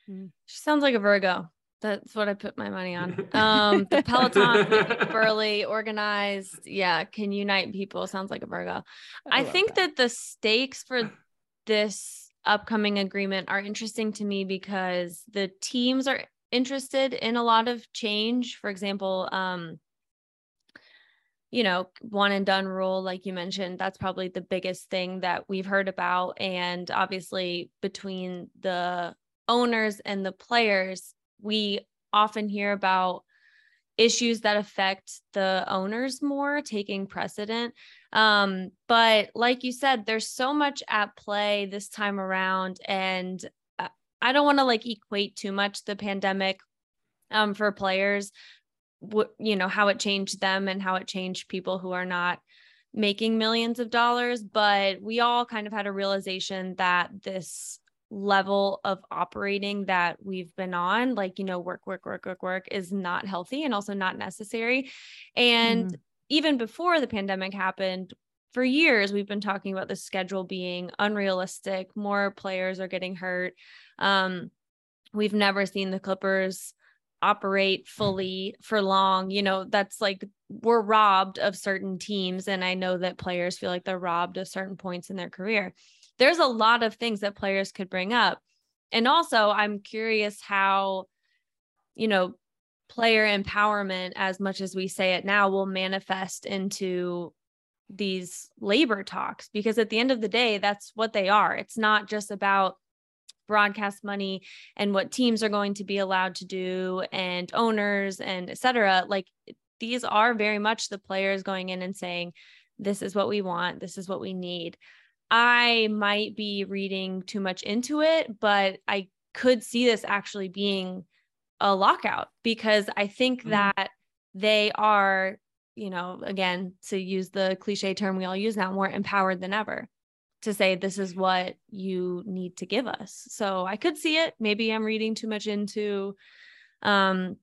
Hmm. She sounds like a Virgo. That's what I put my money on. Um, the Peloton, burly, organized, yeah, can unite people. Sounds like a Virgo. I, I think that. that the stakes for this upcoming agreement are interesting to me because the teams are interested in a lot of change. For example, um, you know, one and done rule, like you mentioned, that's probably the biggest thing that we've heard about. And obviously, between the owners and the players, we often hear about issues that affect the owners more taking precedent. Um, but like you said, there's so much at play this time around. And uh, I don't want to like equate too much the pandemic um, for players, you know, how it changed them and how it changed people who are not making millions of dollars. But we all kind of had a realization that this level of operating that we've been on like you know work work work work work is not healthy and also not necessary and mm. even before the pandemic happened, for years we've been talking about the schedule being unrealistic. More players are getting hurt. Um, we've never seen the Clippers operate fully for long. You know, that's like we're robbed of certain teams. And I know that players feel like they're robbed of certain points in their career. There's a lot of things that players could bring up. And also, I'm curious how, you know, player empowerment, as much as we say it now, will manifest into these labor talks because at the end of the day, that's what they are. It's not just about broadcast money and what teams are going to be allowed to do and owners and etc like these are very much the players going in and saying this is what we want this is what we need i might be reading too much into it but i could see this actually being a lockout because i think mm-hmm. that they are you know, again, to use the cliche term we all use now, more empowered than ever to say this is what you need to give us. So I could see it. Maybe I'm reading too much into um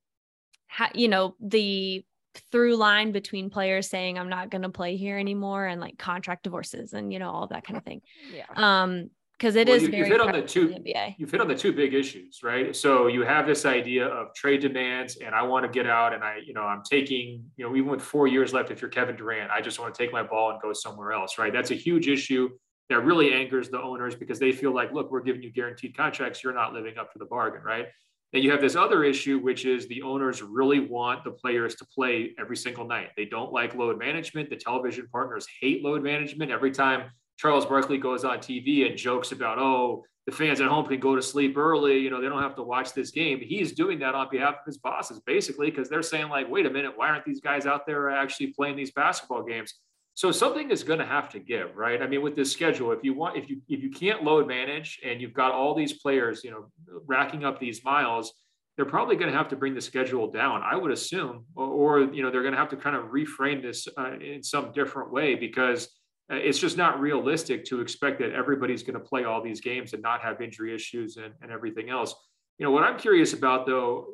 ha- you know, the through line between players saying I'm not going to play here anymore and like contract divorces and you know all that kind of thing. Yeah. Um because it well, is you, have hit on the two the you've hit on the two big issues right? So you have this idea of trade demands and i want to get out and i you know i'm taking you know even with four years left if you're kevin durant i just want to take my ball and go somewhere else right? That's a huge issue that really angers the owners because they feel like look we're giving you guaranteed contracts. You're not living up to the bargain right then you have this other issue which is the owners really want the players to play every single night they don't like load management the television partners hate load management every time Charles Barkley goes on TV and jokes about, oh, the fans at home can go to sleep early. You know, they don't have to watch this game. He's doing that on behalf of his bosses, basically, because they're saying, like, wait a minute, why aren't these guys out there actually playing these basketball games? So something is going to have to give, right? I mean, with this schedule, if you want, if you if you can't load manage and you've got all these players, you know, racking up these miles, they're probably going to have to bring the schedule down. I would assume, or, or you know, they're going to have to kind of reframe this uh, in some different way because uh, it's just not realistic to expect that everybody's going to play all these games and not have injury issues and, and everything else. You know, what I'm curious about though,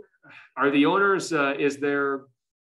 are the owners, uh, is their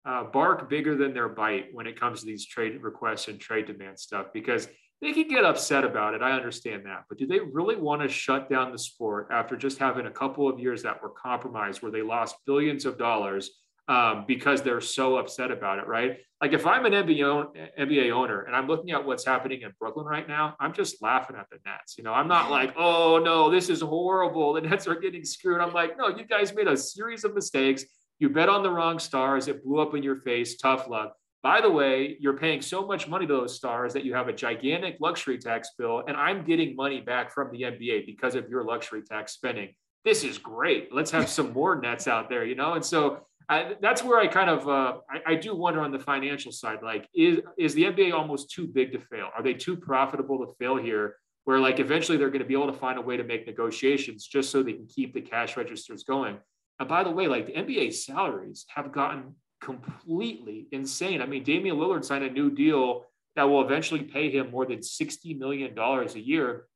uh, bark bigger than their bite when it comes to these trade requests and trade demand stuff? Because they can get upset about it. I understand that. But do they really want to shut down the sport after just having a couple of years that were compromised where they lost billions of dollars um, because they're so upset about it, right? Like if I'm an NBA, NBA owner and I'm looking at what's happening in Brooklyn right now, I'm just laughing at the Nets. You know, I'm not like, oh no, this is horrible. The Nets are getting screwed. I'm like, no, you guys made a series of mistakes. You bet on the wrong stars. It blew up in your face. Tough luck. By the way, you're paying so much money to those stars that you have a gigantic luxury tax bill, and I'm getting money back from the NBA because of your luxury tax spending. This is great. Let's have some more Nets out there, you know? And so I, that's where I kind of uh, I, I, do wonder on the financial side, like is is the NBA almost too big to fail? Are they too profitable to fail here? Where like eventually they're going to be able to find a way to make negotiations just so they can keep the cash registers going. And by the way, like the NBA salaries have gotten completely insane. I mean, Damian Lillard signed a new deal that will eventually pay him more than sixty million dollars a year.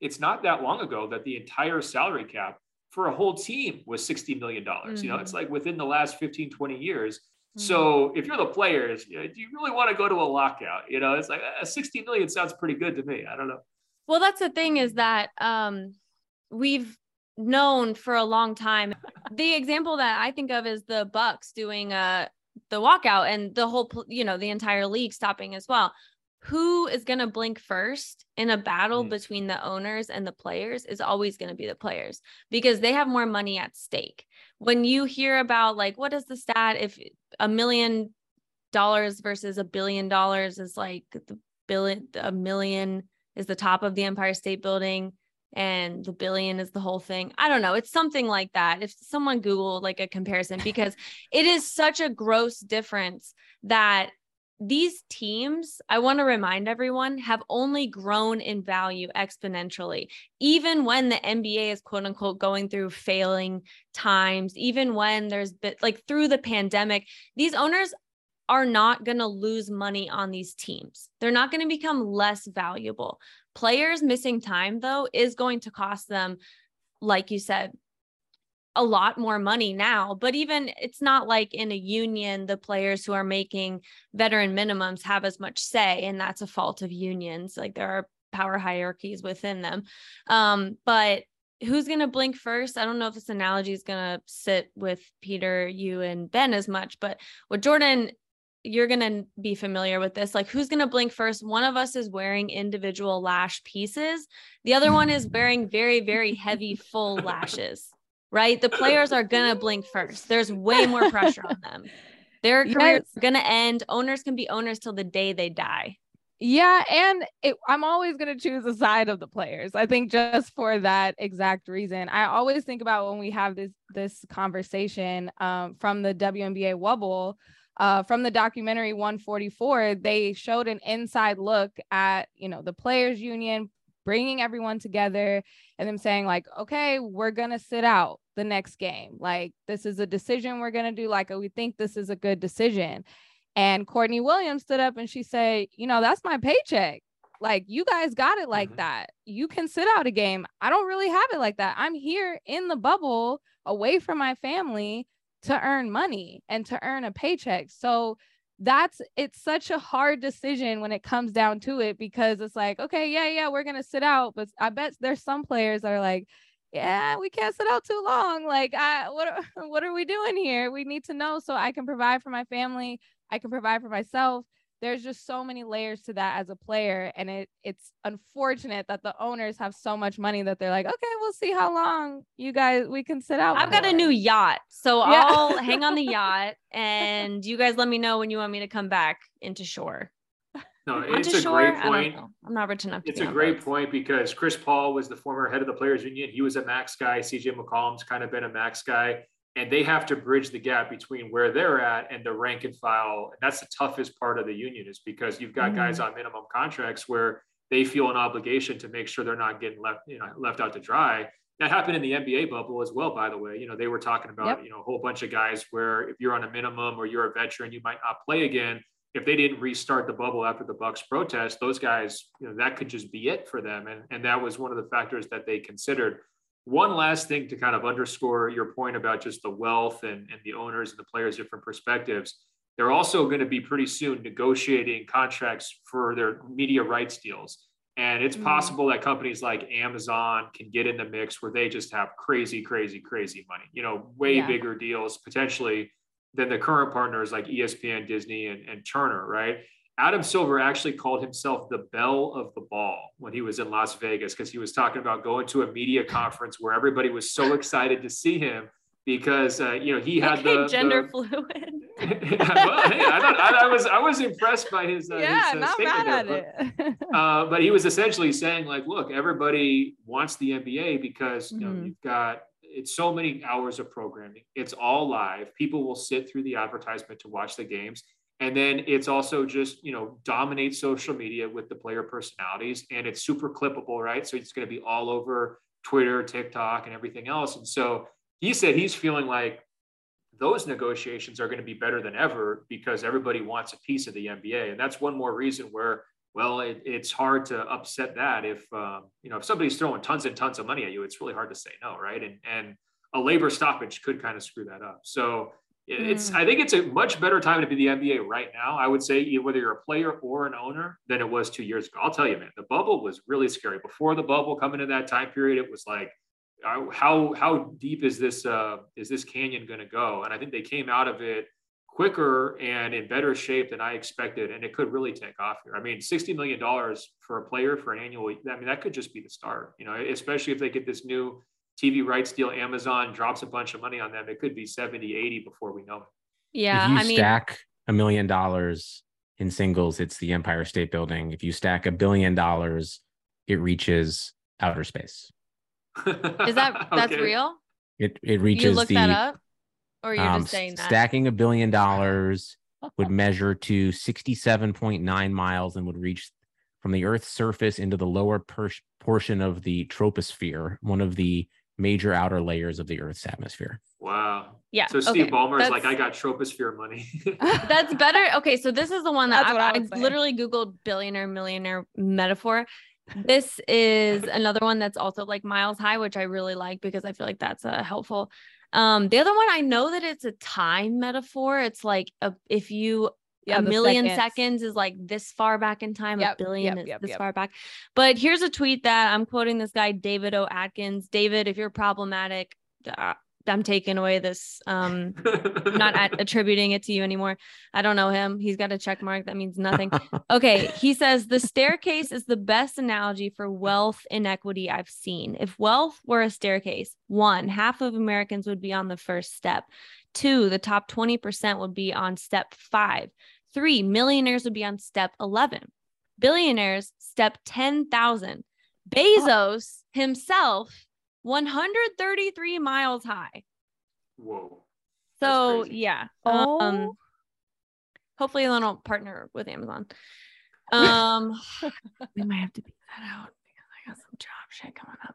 It's not that long ago that the entire salary cap for a whole team was $60 million. Mm-hmm. You know, it's mm-hmm. like within the last 15, 20 years. Mm-hmm. So if you're the players, you know, do you really want to go to a lockout? You know, it's like uh, 60 million sounds pretty good to me. I don't know. Well, that's the thing is that um, we've known for a long time. the example that I think of is the Bucks doing uh the walkout and the whole, you know, the entire league stopping as well who is going to blink first in a battle mm. between the owners and the players is always going to be the players because they have more money at stake. When you hear about like what is the stat if a million dollars versus a billion dollars is like the billion a million is the top of the Empire State Building and the billion is the whole thing. I don't know. It's something like that. If someone Google like a comparison, because it is such a gross difference that these teams, I want to remind everyone, have only grown in value exponentially. Even when the NBA is quote unquote going through failing times, even when there's been like through the pandemic, these owners are not going to lose money on these teams. They're not going to become less valuable. Players missing time, though, is going to cost them, like you said, a lot more money now. But even it's not like in a union, the players who are making veteran minimums have as much say, and that's a fault of unions. Like there are power hierarchies within them. Um, but who's going to blink first? I don't know if this analogy is going to sit with Peter, you, and Ben as much, but with Jordan, you're going to be familiar with this. Like, who's going to blink first? One of us is wearing individual lash pieces, the other one is wearing very, very heavy, full lashes, right? The players are going to blink first. There's way more pressure on them. Their career yes. going to end. Owners can be owners till the day they die. Yeah, and it, I'm always going to choose the side of the players. I think just for that exact reason. I always think about when we have this this conversation um, from the WNBA wubble, uh, from the documentary 144. They showed an inside look at you know the players union bringing everyone together and them saying like, okay, we're gonna sit out the next game. Like this is a decision we're gonna do. Like we think this is a good decision. And Courtney Williams stood up and she said, you know, that's my paycheck. Like you guys got it like mm-hmm. that. You can sit out a game. I don't really have it like that. I'm here in the bubble away from my family to earn money and to earn a paycheck. So that's it's such a hard decision when it comes down to it because it's like, okay, yeah, yeah, we're gonna sit out. But I bet there's some players that are like, yeah, we can't sit out too long. Like, I what what are we doing here? We need to know so I can provide for my family I can provide for myself. There's just so many layers to that as a player. And it it's unfortunate that the owners have so much money that they're like, okay, we'll see how long you guys we can sit out. I've got a new yacht. So yeah. I'll hang on the yacht and you guys let me know when you want me to come back into shore. No, it's a shore? great point. I'm not rich enough. it's a great boats. point because Chris Paul was the former head of the players union. He was a max guy. CJ McCollum's kind of been a max guy and they have to bridge the gap between where they're at and the rank and file. And that's the toughest part of the union is because you've got mm-hmm. guys on minimum contracts where they feel an obligation to make sure they're not getting left, you know, left out to dry. That happened in the NBA bubble as well, by the way. You know, they were talking about, yep. you know, a whole bunch of guys where if you're on a minimum or you're a veteran, you might not play again. If they didn't restart the bubble after the Bucks protest, those guys, you know, that could just be it for them. And, and that was one of the factors that they considered one last thing to kind of underscore your point about just the wealth and, and the owners and the players different perspectives they're also going to be pretty soon negotiating contracts for their media rights deals and it's mm. possible that companies like amazon can get in the mix where they just have crazy crazy crazy money you know way yeah. bigger deals potentially than the current partners like espn disney and, and turner right Adam Silver actually called himself the belle of the ball when he was in Las Vegas because he was talking about going to a media conference where everybody was so excited to see him because uh, you know he had the gender the, fluid. well, hey, I, I, I, was I was impressed by his, uh, yeah, his, uh, not statement bad there, but, uh, but, he was essentially saying like, look, everybody wants the NBA because you know mm-hmm. you've got it's so many hours of programming. It's all live. People will sit through the advertisement to watch the games and then it's also just, you know, dominate social media with the player personalities and it's super clippable, right? So it's going to be all over Twitter, TikTok, and everything else. And so he said he's feeling like those negotiations are going to be better than ever because everybody wants a piece of the NBA. And that's one more reason where, well, it, it's hard to upset that if, um, you know, if somebody's throwing tons and tons of money at you, it's really hard to say no, right? And, and a labor stoppage could kind of screw that up. So it's, mm. I think it's a much better time to be the NBA right now. I would say whether you're a player or an owner than it was two years ago. I'll tell you, man, the bubble was really scary. Before the bubble coming to that time period, it was like, uh, how how deep is this uh, is this canyon going to go? And I think they came out of it quicker and in better shape than I expected, and it could really take off here. I mean, sixty million dollars for a player for an annual. I mean, that could just be the start. You know, especially if they get this new TV rights deal, Amazon drops a bunch of money on them. It could be 70, 80 before we know it. Yeah. If you I stack a million dollars in singles, it's the Empire State Building. If you stack a billion dollars, it reaches outer space. Is that that's okay. real? It it reaches you look the, that up? Or you're um, just saying that stacking a billion dollars would measure to 67.9 miles and would reach from the Earth's surface into the lower per- portion of the troposphere, one of the major outer layers of the Earth's atmosphere. Wow. Yeah. So Steve okay. Ballmer is like, I got troposphere money. that's better. Okay. So this is the one that I, I, I literally Googled billionaire millionaire metaphor. This is another one that's also like miles high, which I really like because I feel like that's a uh, helpful. Um, the other one, I know that it's a time metaphor. It's like a, if you yeah, a million seconds. seconds. is like this far back in time. Yep, a billion yep, is yep, this far back. But here's a tweet that I'm quoting this guy, David O. Atkins. David, if you're problematic, uh, I'm taking away this. Um, not at, attributing it to you anymore. I don't know him. He's got a check mark. That means nothing. Okay. He says the staircase is the best analogy for wealth inequity I've seen. If wealth were a staircase, one, half of Americans would be on the first step. Two, the top 20% would be on step five. Three, millionaires would be on step 11. Billionaires, step 10,000. Bezos himself 133 miles high. Whoa. So yeah. Oh. Um hopefully they don't partner with Amazon. Um we might have to beat that out because I got some job shit coming up.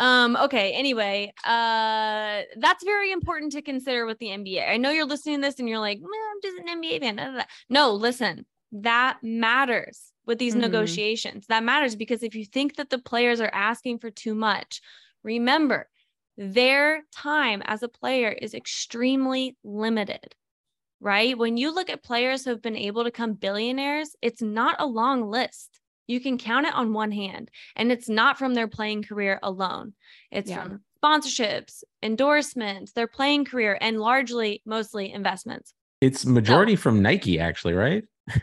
Um, okay, anyway, uh that's very important to consider with the NBA. I know you're listening to this and you're like, I'm just an NBA fan. No, listen, that matters with these mm-hmm. negotiations. That matters because if you think that the players are asking for too much Remember, their time as a player is extremely limited, right? When you look at players who have been able to become billionaires, it's not a long list. You can count it on one hand, and it's not from their playing career alone. It's yeah. from sponsorships, endorsements, their playing career, and largely, mostly investments. It's majority so, from Nike, actually, right?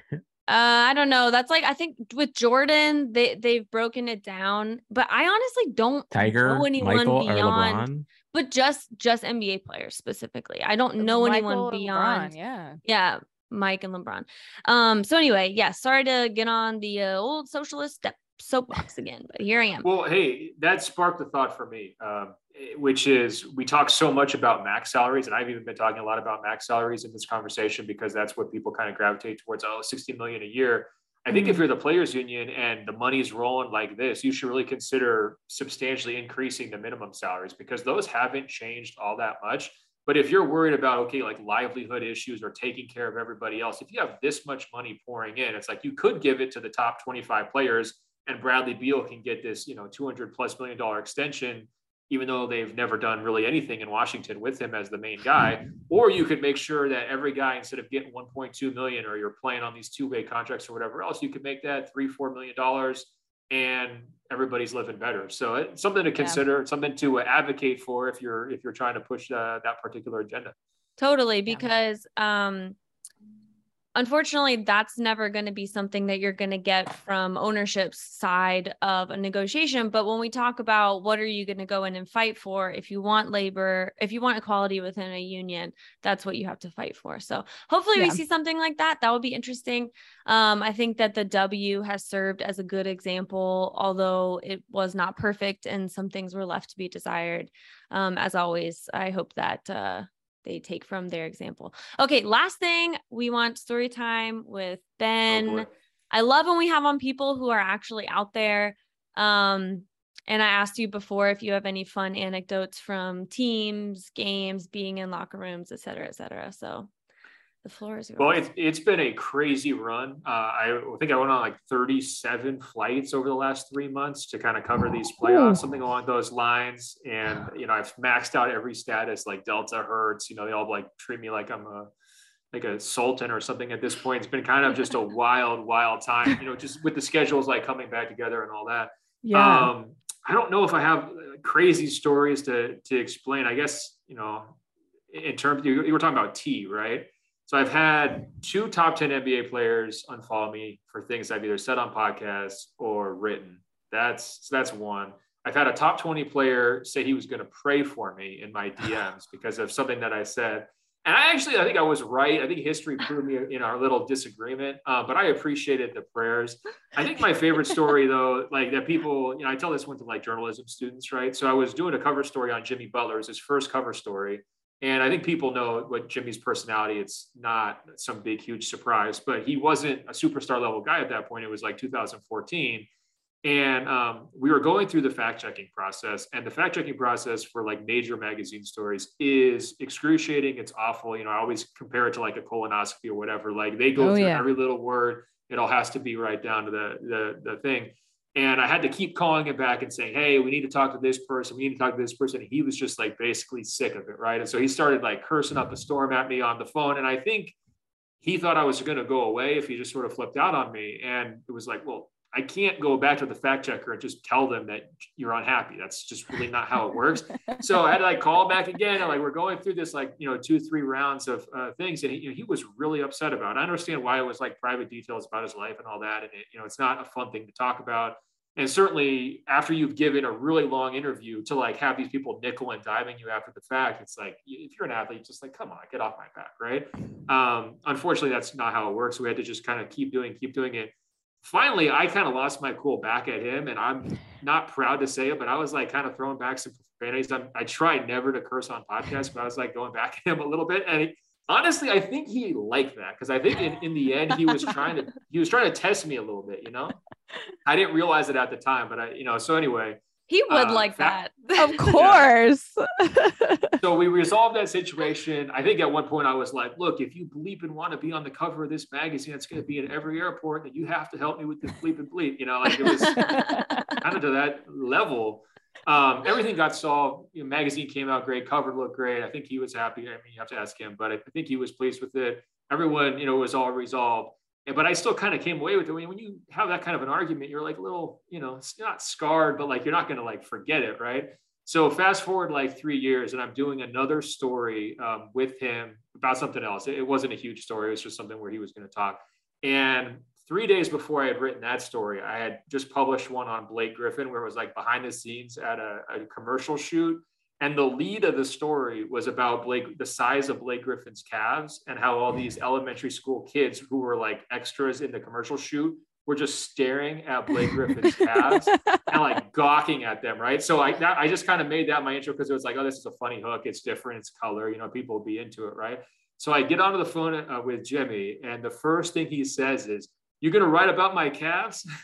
Uh, I don't know. That's like I think with Jordan, they they've broken it down, but I honestly don't Tiger, know anyone Michael, beyond. But just just NBA players specifically. I don't know Michael anyone beyond. LeBron, yeah, yeah, Mike and LeBron. Um. So anyway, yeah. Sorry to get on the uh, old socialist step soapbox again, but here I am. Well, hey, that sparked a thought for me. Um, which is we talk so much about max salaries and i've even been talking a lot about max salaries in this conversation because that's what people kind of gravitate towards oh 60 million a year i think mm-hmm. if you're the players union and the money's rolling like this you should really consider substantially increasing the minimum salaries because those haven't changed all that much but if you're worried about okay like livelihood issues or taking care of everybody else if you have this much money pouring in it's like you could give it to the top 25 players and bradley beal can get this you know 200 plus million dollar extension even though they've never done really anything in Washington with him as the main guy. Or you could make sure that every guy, instead of getting 1.2 million or you're playing on these two-way contracts or whatever else, you could make that three, four million dollars and everybody's living better. So it's something to consider, yeah. something to advocate for if you're if you're trying to push uh, that particular agenda. Totally, because um unfortunately that's never going to be something that you're going to get from ownership's side of a negotiation but when we talk about what are you going to go in and fight for if you want labor if you want equality within a union that's what you have to fight for. So hopefully yeah. we see something like that. That would be interesting. Um, i think that the w has served as a good example although it was not perfect and some things were left to be desired. Um, as always i hope that uh, they take from their example. Okay, last thing, we want story time with Ben. Oh I love when we have on people who are actually out there. Um, and I asked you before if you have any fun anecdotes from teams, games, being in locker rooms, et cetera, et cetera. So the floor is yours. Well, it's, it's been a crazy run. Uh, I think I went on like 37 flights over the last three months to kind of cover these playoffs, something along those lines. And, you know, I've maxed out every status like Delta Hertz, you know, they all like treat me like I'm a, like a sultan or something at this point. It's been kind of just a wild, wild time, you know, just with the schedules like coming back together and all that. Yeah. Um, I don't know if I have crazy stories to to explain. I guess you know, in terms you, you were talking about tea, right? So I've had two top 10 NBA players unfollow me for things I've either said on podcasts or written. That's so that's one. I've had a top 20 player say he was going to pray for me in my DMs because of something that I said. And I actually, I think I was right. I think history proved me in our little disagreement, uh, but I appreciated the prayers. I think my favorite story, though, like that people, you know, I tell this one to like journalism students, right? So I was doing a cover story on Jimmy Butler, it was his first cover story. And I think people know what Jimmy's personality. It's not some big, huge surprise, but he wasn't a superstar level guy at that point. It was like 2014. And um, we were going through the fact checking process, and the fact checking process for like major magazine stories is excruciating. It's awful. You know, I always compare it to like a colonoscopy or whatever. Like they go oh, through yeah. every little word. It all has to be right down to the, the, the thing. And I had to keep calling him back and saying, Hey, we need to talk to this person. We need to talk to this person. And he was just like basically sick of it. Right. And so he started like cursing up a storm at me on the phone. And I think he thought I was going to go away if he just sort of flipped out on me. And it was like, well, I can't go back to the fact checker and just tell them that you're unhappy. That's just really not how it works. so I had to like call back again. And like we're going through this like you know two three rounds of uh, things, and he, you know, he was really upset about. it. I understand why it was like private details about his life and all that, and it, you know it's not a fun thing to talk about. And certainly after you've given a really long interview to like have these people nickel and diving you after the fact, it's like if you're an athlete, just like come on, get off my back, right? Um, unfortunately, that's not how it works. We had to just kind of keep doing, keep doing it finally I kind of lost my cool back at him. And I'm not proud to say it, but I was like kind of throwing back some profanities. I tried never to curse on podcasts, but I was like going back at him a little bit. And he, honestly, I think he liked that because I think in, in the end he was trying to he was trying to test me a little bit, you know. I didn't realize it at the time, but I, you know, so anyway, he would uh, like that. that. Of course. so we resolved that situation. I think at one point I was like, look, if you bleep and want to be on the cover of this magazine, it's going to be in every airport and you have to help me with this bleep and bleep. You know, like it was kind of to that level. Um, everything got solved. You know, magazine came out great, cover looked great. I think he was happy. I mean, you have to ask him, but I think he was pleased with it. Everyone, you know, was all resolved but I still kind of came away with it. When you have that kind of an argument, you're like a little, you know, it's not scarred, but like you're not going to like forget it, right? So fast forward like three years, and I'm doing another story um, with him about something else. It wasn't a huge story; it was just something where he was going to talk. And three days before I had written that story, I had just published one on Blake Griffin, where it was like behind the scenes at a, a commercial shoot and the lead of the story was about Blake, the size of Blake Griffin's calves, and how all these elementary school kids who were like extras in the commercial shoot were just staring at Blake Griffin's calves and like gawking at them, right? So I that, I just kind of made that my intro because it was like, oh, this is a funny hook. It's different. It's color. You know, people will be into it, right? So I get onto the phone uh, with Jimmy, and the first thing he says is, "You're gonna write about my calves?"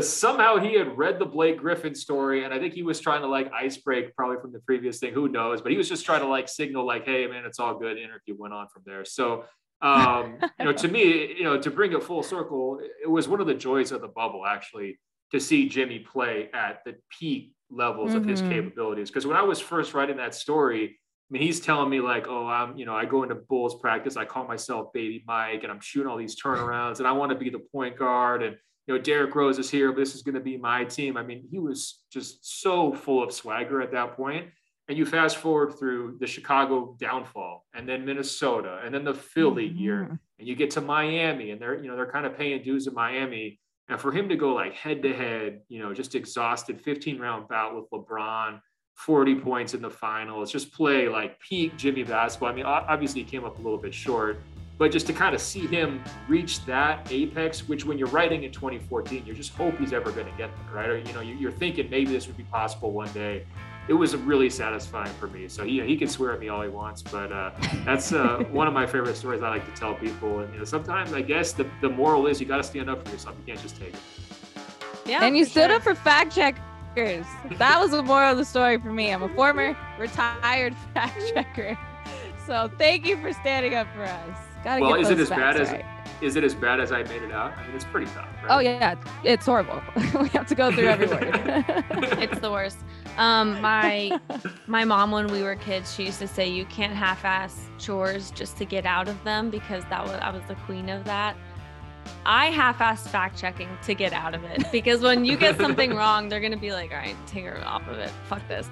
somehow he had read the Blake Griffin story, and I think he was trying to like ice break probably from the previous thing. Who knows? But he was just trying to like signal like, "Hey, man, it's all good." The interview went on from there. So, um, you know, to me, you know, to bring it full circle, it was one of the joys of the bubble actually to see Jimmy play at the peak levels mm-hmm. of his mm-hmm. capabilities. Because when I was first writing that story, mean, he's telling me like, oh, I'm, you know, I go into Bulls practice, I call myself Baby Mike, and I'm shooting all these turnarounds, and I want to be the point guard, and you know, Derrick Rose is here, but this is going to be my team. I mean, he was just so full of swagger at that point. And you fast forward through the Chicago downfall and then Minnesota and then the Philly mm-hmm. year and you get to Miami and they're, you know, they're kind of paying dues in Miami. And for him to go like head to head, you know, just exhausted 15 round bout with LeBron, 40 points in the finals, just play like peak Jimmy basketball. I mean, obviously he came up a little bit short, but just to kind of see him reach that apex, which when you're writing in 2014, you just hope he's ever going to get there, right? Or, you know, you're thinking maybe this would be possible one day. It was really satisfying for me. So he, he can swear at me all he wants, but uh, that's uh, one of my favorite stories I like to tell people. And you know, sometimes I guess the, the moral is you got to stand up for yourself. You can't just take it. Yeah, and you stood sure. up for fact checkers. That was the moral of the story for me. I'm a former retired fact checker. So thank you for standing up for us. Gotta well, is it as bad as right. is it as bad as I made it out? I mean, it's pretty tough. Right? Oh yeah, it's horrible. we have to go through every word. it's the worst. Um, my my mom, when we were kids, she used to say you can't half-ass chores just to get out of them because that was I was the queen of that. I half-assed fact checking to get out of it because when you get something wrong, they're gonna be like, "All right, take her off of it. Fuck this."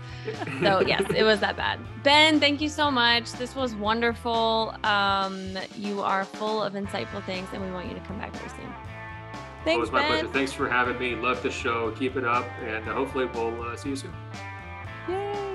So yes, it was that bad. Ben, thank you so much. This was wonderful. Um, you are full of insightful things, and we want you to come back very soon. Thanks, it was my ben. pleasure. Thanks for having me. Love the show. Keep it up, and hopefully we'll uh, see you soon. Yay.